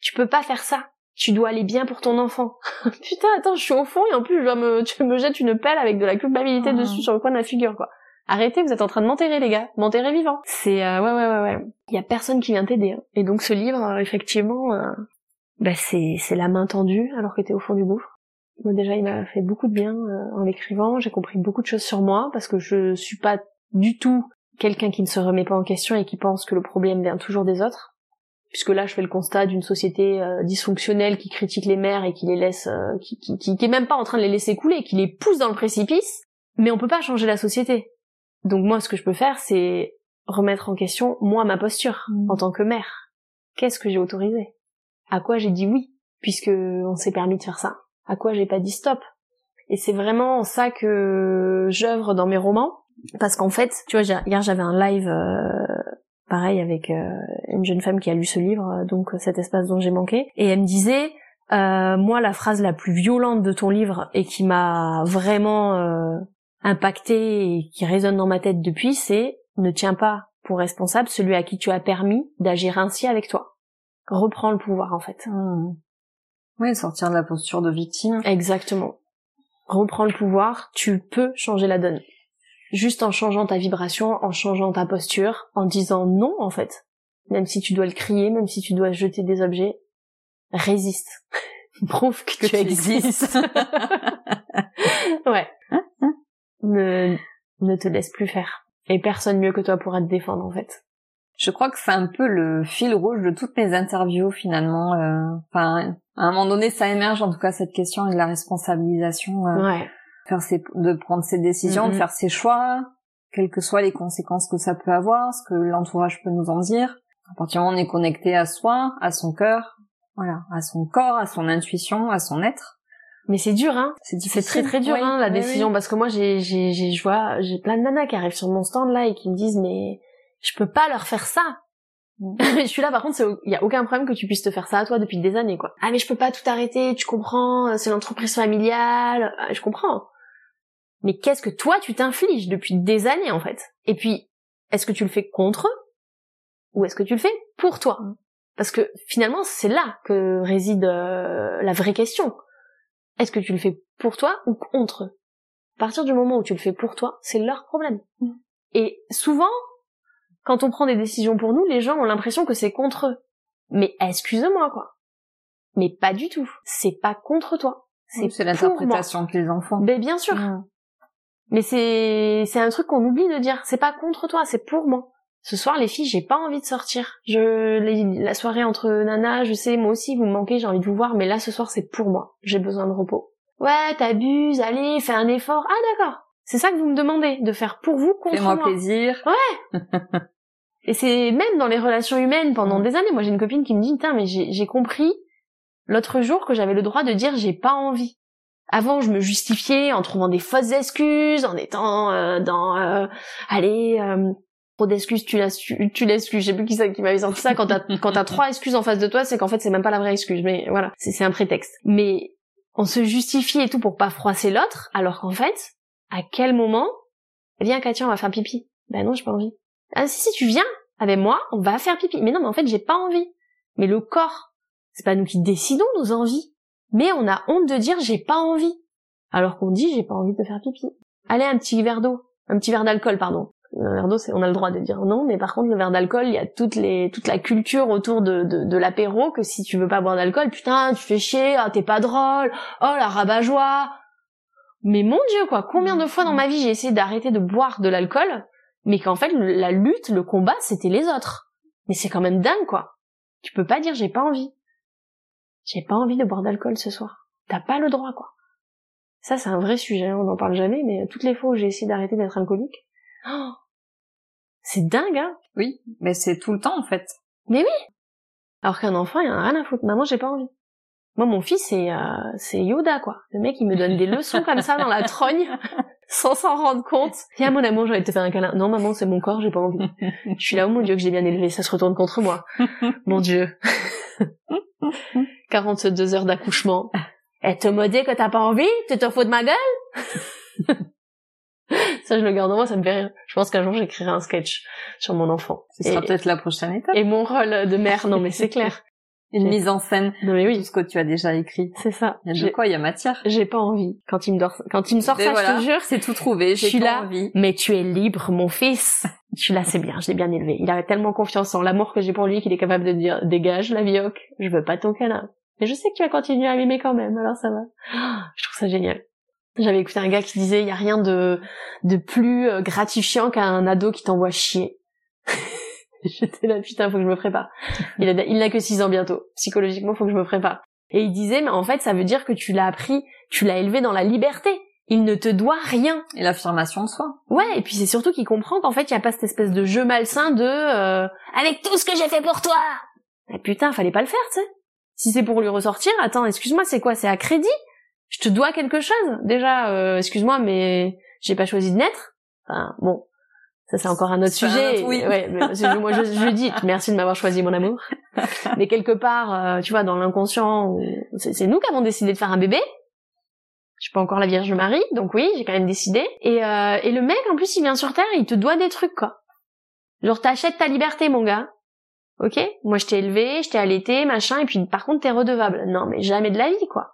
Tu peux pas faire ça. Tu dois aller bien pour ton enfant. *laughs* Putain, attends, je suis au fond et en plus, je dois me, tu me jettes une pelle avec de la culpabilité Mhm. dessus sur le coin de la figure, quoi. Arrêtez, vous êtes en train de m'enterrer, les gars. M'enterrer vivant. C'est, euh, ouais, ouais, ouais, ouais. Il y a personne qui vient t'aider. hein. Et donc, ce livre, euh, effectivement, euh, bah, c'est, c'est la main tendue alors que t'es au fond du gouffre. Moi, déjà, il m'a fait beaucoup de bien euh, en l'écrivant. J'ai compris beaucoup de choses sur moi parce que je suis pas du tout quelqu'un qui ne se remet pas en question et qui pense que le problème vient toujours des autres. Puisque là, je fais le constat d'une société dysfonctionnelle qui critique les mères et qui les laisse, qui, qui, qui, qui est même pas en train de les laisser couler, qui les pousse dans le précipice. Mais on peut pas changer la société. Donc moi, ce que je peux faire, c'est remettre en question moi ma posture Mm. en tant que mère. Qu'est-ce que j'ai autorisé? À quoi j'ai dit oui puisque on s'est permis de faire ça? À quoi j'ai pas dit stop? Et c'est vraiment ça que j'œuvre dans mes romans. Parce qu'en fait, tu vois, hier j'avais un live euh, pareil avec euh, une jeune femme qui a lu ce livre, euh, donc euh, cet espace dont j'ai manqué, et elle me disait, euh, moi la phrase la plus violente de ton livre et qui m'a vraiment impactée et qui résonne dans ma tête depuis, c'est ne tiens pas pour responsable celui à qui tu as permis d'agir ainsi avec toi. Reprends le pouvoir en fait. Mm. Oui, sortir de la posture de victime. Exactement. Reprends le pouvoir, tu peux changer la donne. Juste en changeant ta vibration, en changeant ta posture, en disant non en fait. Même si tu dois le crier, même si tu dois jeter des objets, résiste. *laughs* Prouve que, Que tu tu existes. *laughs* ouais. Ne, ne te laisse plus faire. Et personne mieux que toi pourra te défendre en fait. Je crois que c'est un peu le fil rouge de toutes mes interviews finalement. euh, Enfin, à un moment donné, ça émerge en tout cas cette question de la responsabilisation, euh, Ouais. faire ses, de prendre ses décisions, de faire ses choix, quelles que soient les conséquences que ça peut avoir, ce que l'entourage peut nous en dire. À partir du moment où on est connecté à soi, à son cœur, voilà, à son corps, à son intuition, à son être. Mais c'est dur, hein. C'est très très dur Oui, hein, la oui, décision oui. parce que moi j'ai j'ai j'ai je vois j'ai plein de nanas qui arrivent sur mon stand là et qui me disent mais je peux pas leur faire ça. Mm. *laughs* je suis là par contre il y a aucun problème que tu puisses te faire ça à toi depuis des années quoi. Ah mais je peux pas tout arrêter, tu comprends, c'est l'entreprise familiale, Ah, je comprends. Mais qu'est-ce que toi tu t'infliges depuis des années en fait? Et puis est-ce que tu le fais contre eux? Ou est-ce que tu le fais pour toi? Parce que finalement c'est là que réside euh, la vraie question. Est-ce que tu le fais pour toi ou contre eux? À partir du moment où tu le fais pour toi, c'est leur problème. Mm. Et souvent, quand on prend des décisions pour nous, les gens ont l'impression que c'est contre eux. Mais excuse-moi, quoi. Mais pas du tout. C'est pas contre toi. C'est Oui, l'interprétation que les enfants. Mais bien sûr. Mm. Mais c'est c'est un truc qu'on oublie de dire. C'est pas contre toi, c'est pour moi. Ce soir, les filles, j'ai pas envie de sortir. Je les- la soirée entre nanas, je sais, moi aussi, vous me manquez, j'ai envie de vous voir, mais là, ce soir, c'est pour moi. J'ai besoin de repos. Ouais, t'abuses, allez, fais un effort. Ah d'accord. C'est ça que vous me demandez, de faire pour vous contre Fais-moi moi. plaisir. *laughs* Et c'est même dans les relations humaines pendant Mm. des années. Moi, j'ai une copine qui me dit, putain, mais j'ai j'ai compris l'autre jour que j'avais le droit de dire j'ai pas envie. Avant, je me justifiais en trouvant des fausses excuses, en étant euh, dans, euh, allez, euh, trop d'excuses, tu laisses, tu, tu l'excuse. Je sais plus qui, qui m'avait sorti ça. Quand t'as, *laughs* quand t'as trois excuses en face de toi, c'est qu'en fait, c'est même pas la vraie excuse. Mais voilà, c'est, c'est un prétexte. Mais on se justifie et tout pour pas froisser l'autre, alors qu'en fait, à quel moment, viens Katia, on va faire pipi. Ben non, j'ai pas envie. Ah si, si, tu viens avec moi, on va faire pipi. Mais non, mais en fait, j'ai pas envie. Mais le corps, c'est pas nous qui décidons nos envies. Mais on a honte de dire j'ai pas envie. Alors qu'on dit j'ai pas envie de faire pipi. Allez, un petit verre d'eau. Un petit verre d'alcool, pardon. Un verre d'eau, on a le droit de dire non, mais par contre, le verre d'alcool, il y a toute la culture autour de, de, de l'apéro que si tu veux pas boire d'alcool, putain, tu fais chier, ah, t'es pas drôle, oh, la rabat-joie. Mais mon dieu, quoi, combien de fois dans ma vie j'ai essayé d'arrêter de boire de l'alcool, mais qu'en fait, la lutte, le combat, c'était les autres. Mais c'est quand même dingue, quoi. Tu peux pas dire j'ai pas envie. J'ai pas envie de boire d'alcool ce soir. T'as pas le droit, quoi. Ça, c'est un vrai sujet, hein, on n'en parle jamais, mais toutes les fois où j'ai essayé d'arrêter d'être alcoolique, oh, c'est dingue, hein. Oui, mais c'est tout le temps en fait. Alors qu'un enfant, il en a rien à foutre. Maman, j'ai pas envie. Moi, mon fils, c'est euh, c'est Yoda, quoi. Le mec, il me donne des leçons comme ça dans la trogne. *laughs* sans s'en rendre compte. Viens mon amour, de te faire un câlin. Non maman, c'est mon corps, j'ai pas envie. Je suis là, oh mon dieu, que j'ai bien élevé, ça se retourne contre moi. Mon dieu. *laughs* 42 heures d'accouchement. Et te me dit que t'as pas envie? Tu te fous de ma gueule? *laughs* *laughs* Ça, je le garde en moi, ça me fait rire. Je pense qu'un jour, j'écrirai un sketch sur mon enfant. Ce sera peut-être la prochaine étape. Et mon rôle de mère, non mais c'est clair. *laughs* Une mise en scène. Non mais oui. Tout ce que tu as déjà écrit. C'est ça. Il y a de quoi, il y a matière. J'ai pas envie. Quand il me, dort... Quand il me sort ça, je te jure. C'est tout trouvé. Je suis là. Envie. Mais tu es libre, mon fils. je suis là, c'est bien. Je l'ai bien élevé. Il avait tellement confiance en l'amour que j'ai pour lui qu'il est capable de dire, dégage la vioque. Je veux pas ton câlin. Mais je sais que tu vas continuer à m'aimer quand même. Alors ça va. *gasps* Je trouve ça génial. J'avais écouté un gars qui disait, il y a rien de, de plus euh, gratifiant qu'un ado qui t'envoie chier. *laughs* J'étais là, putain, faut que je me prépare. Il a, il n'a que 6 ans bientôt. Psychologiquement, faut que je me prépare. Et il disait, mais en fait, ça veut dire que tu l'as appris, tu l'as élevé dans la liberté. Il ne te doit rien. Et l'affirmation de soi. Ouais, et puis c'est surtout qu'il comprend qu'en fait, il n'y a pas cette espèce de jeu malsain de euh, avec tout ce que j'ai fait pour toi. Et putain, fallait pas le faire, tu sais. Si c'est pour lui ressortir, attends, excuse-moi, c'est quoi? C'est à crédit? Je te dois quelque chose Déjà, euh, excuse-moi, mais j'ai pas choisi de naître. Enfin, bon, ça c'est encore un autre sujet. oui. Ouais, moi je, je dis merci de m'avoir choisi mon amour. *laughs* mais quelque part, euh, tu vois, dans l'inconscient, c'est nous qui avons décidé de faire un bébé. Je suis pas encore la Vierge Marie, donc oui, j'ai quand même décidé. Et, euh, et le mec, en plus, il vient sur Terre, il te doit des trucs, quoi. Genre, t'achètes ta liberté, mon gars. Ok? Moi, je t'ai élevé, je t'ai allaité, machin, et puis par contre, t'es redevable. Non, mais jamais de la vie, quoi.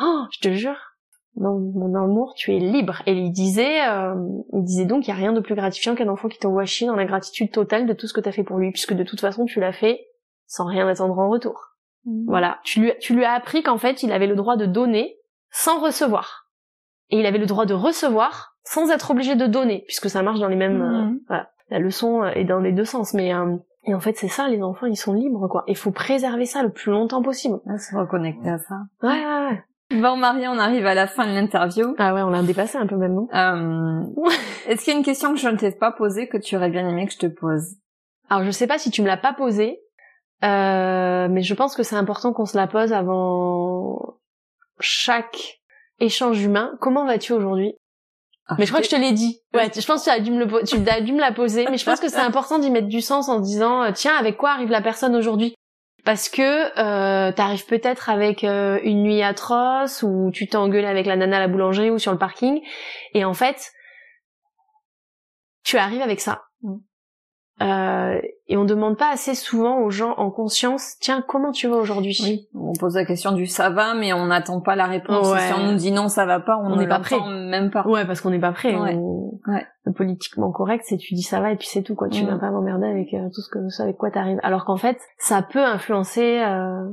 Oh, je te jure dans mon amour, tu es libre. Et il disait, euh, il disait donc, il y a rien de plus gratifiant qu'un enfant qui t'envoie chier dans la gratitude totale de tout ce que t'as fait pour lui, puisque de toute façon, tu l'as fait sans rien attendre en retour. Mmh. Voilà. Tu lui, tu lui as appris qu'en fait, il avait le droit de donner sans recevoir. Et il avait le droit de recevoir sans être obligé de donner, puisque ça marche dans les mêmes, euh, mmh. voilà. La leçon est dans les deux sens, mais, euh, et en fait, c'est ça, les enfants, ils sont libres, quoi. Il faut préserver ça le plus longtemps possible. Ah, se reconnecter à ça. Ouais, ouais, ouais. Bon Marie, on arrive à la fin de l'interview. Ah ouais, on l'a dépassé un peu même, non euh, *laughs* Est-ce qu'il y a une question que je ne t'ai pas posée que tu aurais bien aimé que je te pose? Alors je sais pas si tu me l'as pas posée, euh, mais je pense que c'est important qu'on se la pose avant chaque échange humain. Comment vas-tu aujourd'hui? Ah, mais je crois que je te l'ai dit. Ouais, je pense que tu as dû me le, tu as dû me la poser, mais je pense que c'est *laughs* important d'y mettre du sens en se disant, euh, tiens, avec quoi arrive la personne aujourd'hui? Parce que euh, t'arrives peut-être avec euh, une nuit atroce ou tu t'es engueulé avec la nana à la boulangerie ou sur le parking et en fait tu arrives avec ça. Euh, et on demande pas assez souvent aux gens en conscience, tiens, comment tu vas aujourd'hui? Oui, on pose la question du ça va, mais on n'attend pas la réponse. Si on nous dit non, ça va pas, on n'est pas prêt. Même pas. Ouais, parce qu'on n'est pas prêt. Ouais. Le politiquement correct, c'est tu dis ça va et puis c'est tout quoi. Tu mm. viens pas m'emmerder avec euh, tout ce que ça avec quoi t'arrives. Alors qu'en fait, ça peut influencer. Euh...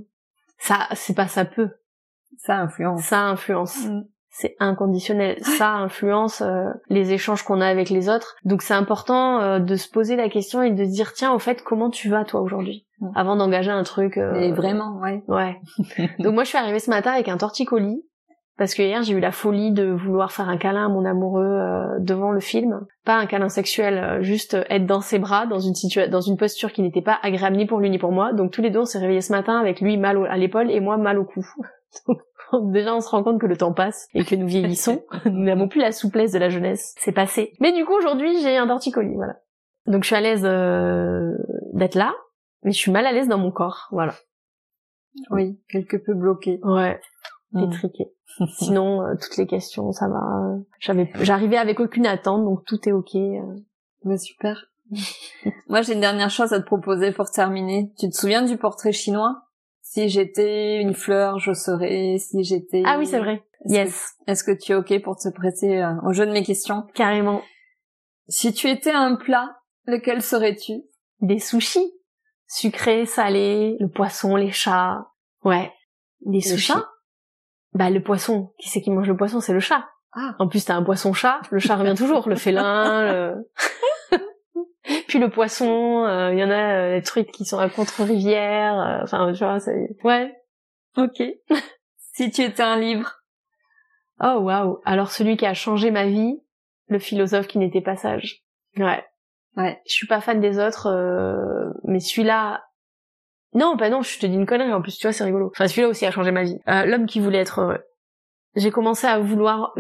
Ça, c'est pas ça peut. Ça influence. Ça influence. Mm c'est inconditionnel. Ça influence euh, les échanges qu'on a avec les autres. Donc c'est important euh, de se poser la question et de se dire tiens, au fait, comment tu vas toi aujourd'hui Avant d'engager un truc. Euh... Et vraiment, ouais. Ouais. *laughs* Donc moi je suis arrivée ce matin avec un torticolis parce que hier j'ai eu la folie de vouloir faire un câlin à mon amoureux euh, devant le film, pas un câlin sexuel, juste être dans ses bras dans une situation, dans une posture qui n'était pas agréable ni pour lui ni pour moi. Donc tous les deux on s'est réveillés ce matin avec lui mal à l'épaule et moi mal au cou. *laughs* *laughs* Déjà, on se rend compte que le temps passe et que nous vieillissons. *laughs* nous n'avons plus la souplesse de la jeunesse. C'est passé. Mais du coup, aujourd'hui, j'ai un torticolis, voilà. Donc, je suis à l'aise euh, d'être là, mais je suis mal à l'aise dans mon corps, voilà. Oui, quelque peu bloqué. Ouais, hmm. étriqué. Sinon, euh, toutes les questions, ça va. J'avais, j'arrivais avec aucune attente, donc tout est ok. Euh. super. *laughs* Moi, j'ai une dernière chose à te proposer pour terminer. Tu te souviens du portrait chinois? Si j'étais une fleur, je serais. Si j'étais. Ah oui, c'est vrai. yes. Est-ce que tu es ok pour te prêter euh, au jeu de mes questions? Carrément. Si tu étais un plat, lequel serais-tu? Des sushis. Sucrés, salés, le poisson, les chats. Ouais. Des sushis. bah le poisson. Qui c'est qui mange le poisson? C'est le chat. Ah. En plus, t'as un poisson-chat. Le chat revient toujours. Le félin. le... *laughs* *laughs* Puis le poisson, il euh, y en a euh, des trucs qui sont à contre-rivière. Euh, enfin, tu vois, c'est... Ouais. Ok. *laughs* si tu étais un livre. Oh waouh. Alors celui qui a changé ma vie, le philosophe qui n'était pas sage. Ouais. Ouais. Je suis pas fan des autres, mais celui-là. Non, pas non. Je te dis une connerie. En plus, tu vois, c'est rigolo. Enfin, celui-là aussi a changé ma vie. L'homme qui voulait être heureux. J'ai commencé à vouloir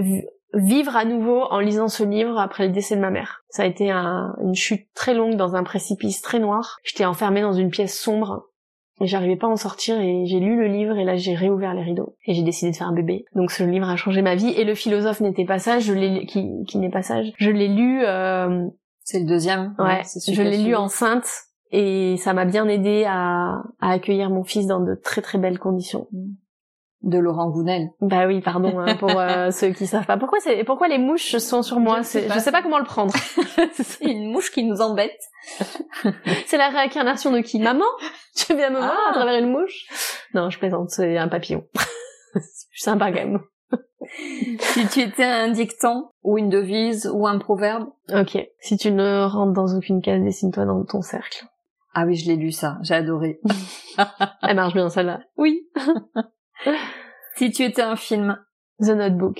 vivre à nouveau en lisant ce livre après le décès de ma mère. Ça a été une chute très longue dans un précipice très noir. J'étais enfermée dans une pièce sombre et j'arrivais pas à en sortir et j'ai lu le livre et là j'ai réouvert les rideaux et j'ai décidé de faire un bébé. Donc ce livre a changé ma vie et le philosophe n'était pas sage, je l'ai qui, qui n'est pas sage. Je l'ai lu euh... c'est le deuxième. Ouais, je l'ai lu enceinte et ça m'a bien aidé à, à accueillir mon fils dans de très très belles conditions. Mm de Laurent Gounel. Bah oui, pardon hein, pour euh, *laughs* ceux qui savent pas. Pourquoi c'est pourquoi les mouches sont sur moi? Je sais, je sais pas comment le prendre. *laughs* c'est une mouche qui nous embête. *laughs* c'est la réincarnation de qui? Maman? Tu viens me voir à ah. travers une mouche? Non, je plaisante, c'est un papillon. c'est sympa quand même. si tu étais un dicton ou une devise ou un proverbe Ok. Si tu ne rentres dans aucune case, dessine-toi dans ton cercle. Ah oui, je l'ai lu ça, j'ai adoré. Elle marche bien celle-là. Oui. Si tu étais un film. The Notebook.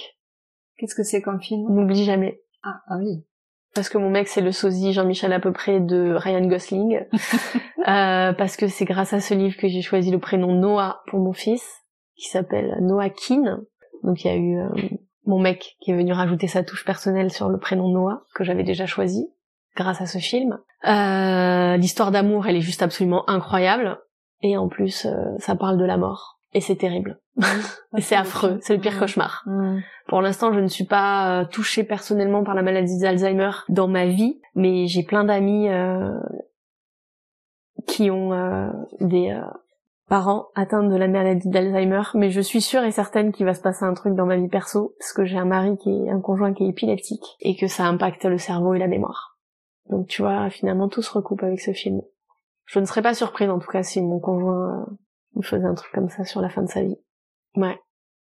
Qu'est-ce que c'est comme film? N'oublie jamais. Ah, ah oui. Parce que mon mec c'est le sosie Jean-Michel à peu près de Ryan Gosling. *laughs* euh, parce que c'est grâce à ce livre que j'ai choisi le prénom Noah pour mon fils, qui s'appelle Noah Keane. Donc il y a eu euh, mon mec qui est venu rajouter sa touche personnelle sur le prénom Noah que j'avais déjà choisi grâce à ce film. Euh, L'histoire d'amour, elle est juste absolument incroyable. Et en plus, euh, ça parle de la mort. Et c'est terrible. c'est affreux. C'est le pire cauchemar. Pour l'instant, je ne suis pas euh, touchée personnellement par la maladie d'Alzheimer dans ma vie, mais j'ai plein d'amis euh, qui ont euh, des parents atteints de la maladie d'Alzheimer, mais je suis sûre et certaine qu'il va se passer un truc dans ma vie perso, parce que j'ai un mari qui est un conjoint qui est épileptique, et que ça impacte le cerveau et la mémoire. Donc tu vois, finalement tout se recoupe avec ce film. Je ne serais pas surprise en tout cas si mon conjoint il faisait un truc comme ça sur la fin de sa vie. Ouais.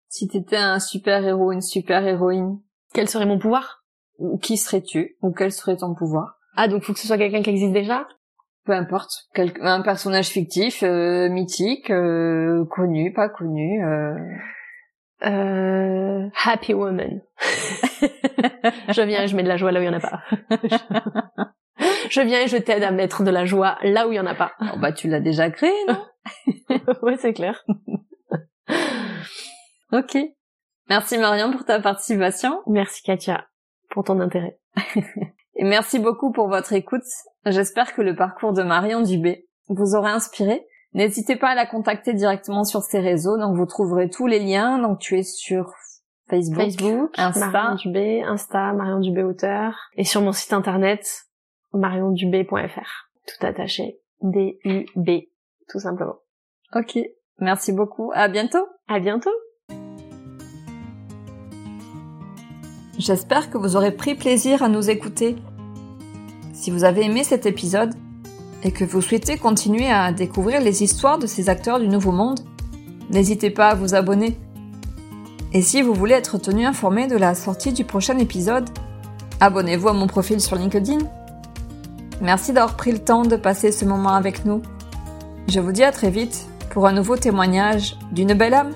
Si t'étais un super héros, une super héroïne, quel serait mon pouvoir? Ou qui serais-tu? Ou quel serait ton pouvoir? Ah, donc faut que ce soit quelqu'un qui existe déjà? Peu importe. un personnage fictif, euh, mythique, euh, connu, pas connu. Euh... Euh, happy woman. *laughs* je viens je mets de la joie là où il y en a pas. *laughs* je viens et je t'aide à mettre de la joie là où il y en a pas. *laughs* Oh, bah tu l'as déjà créé, non? *laughs* Ouais, c'est clair. *laughs* ok. Merci Marion pour ta participation. Merci Katia pour ton intérêt. et merci beaucoup pour votre écoute. J'espère que le parcours de Marion Dubé vous aura inspiré. N'hésitez pas à la contacter directement sur ses réseaux. Donc vous trouverez tous les liens. Donc tu es sur Facebook, Facebook Insta, Marion Dubé, Insta, Marion Dubé auteur, et sur mon site internet mariondubé.fr. Tout attaché. D-U-B. Tout simplement. Ok. Merci beaucoup. À bientôt. À bientôt. J'espère que vous aurez pris plaisir à nous écouter. Si vous avez aimé cet épisode et que vous souhaitez continuer à découvrir les histoires de ces acteurs du Nouveau Monde, n'hésitez pas à vous abonner. Et si vous voulez être tenu informé de la sortie du prochain épisode, abonnez-vous à mon profil sur LinkedIn. Merci d'avoir pris le temps de passer ce moment avec nous. Je vous dis à très vite pour un nouveau témoignage d'une belle âme.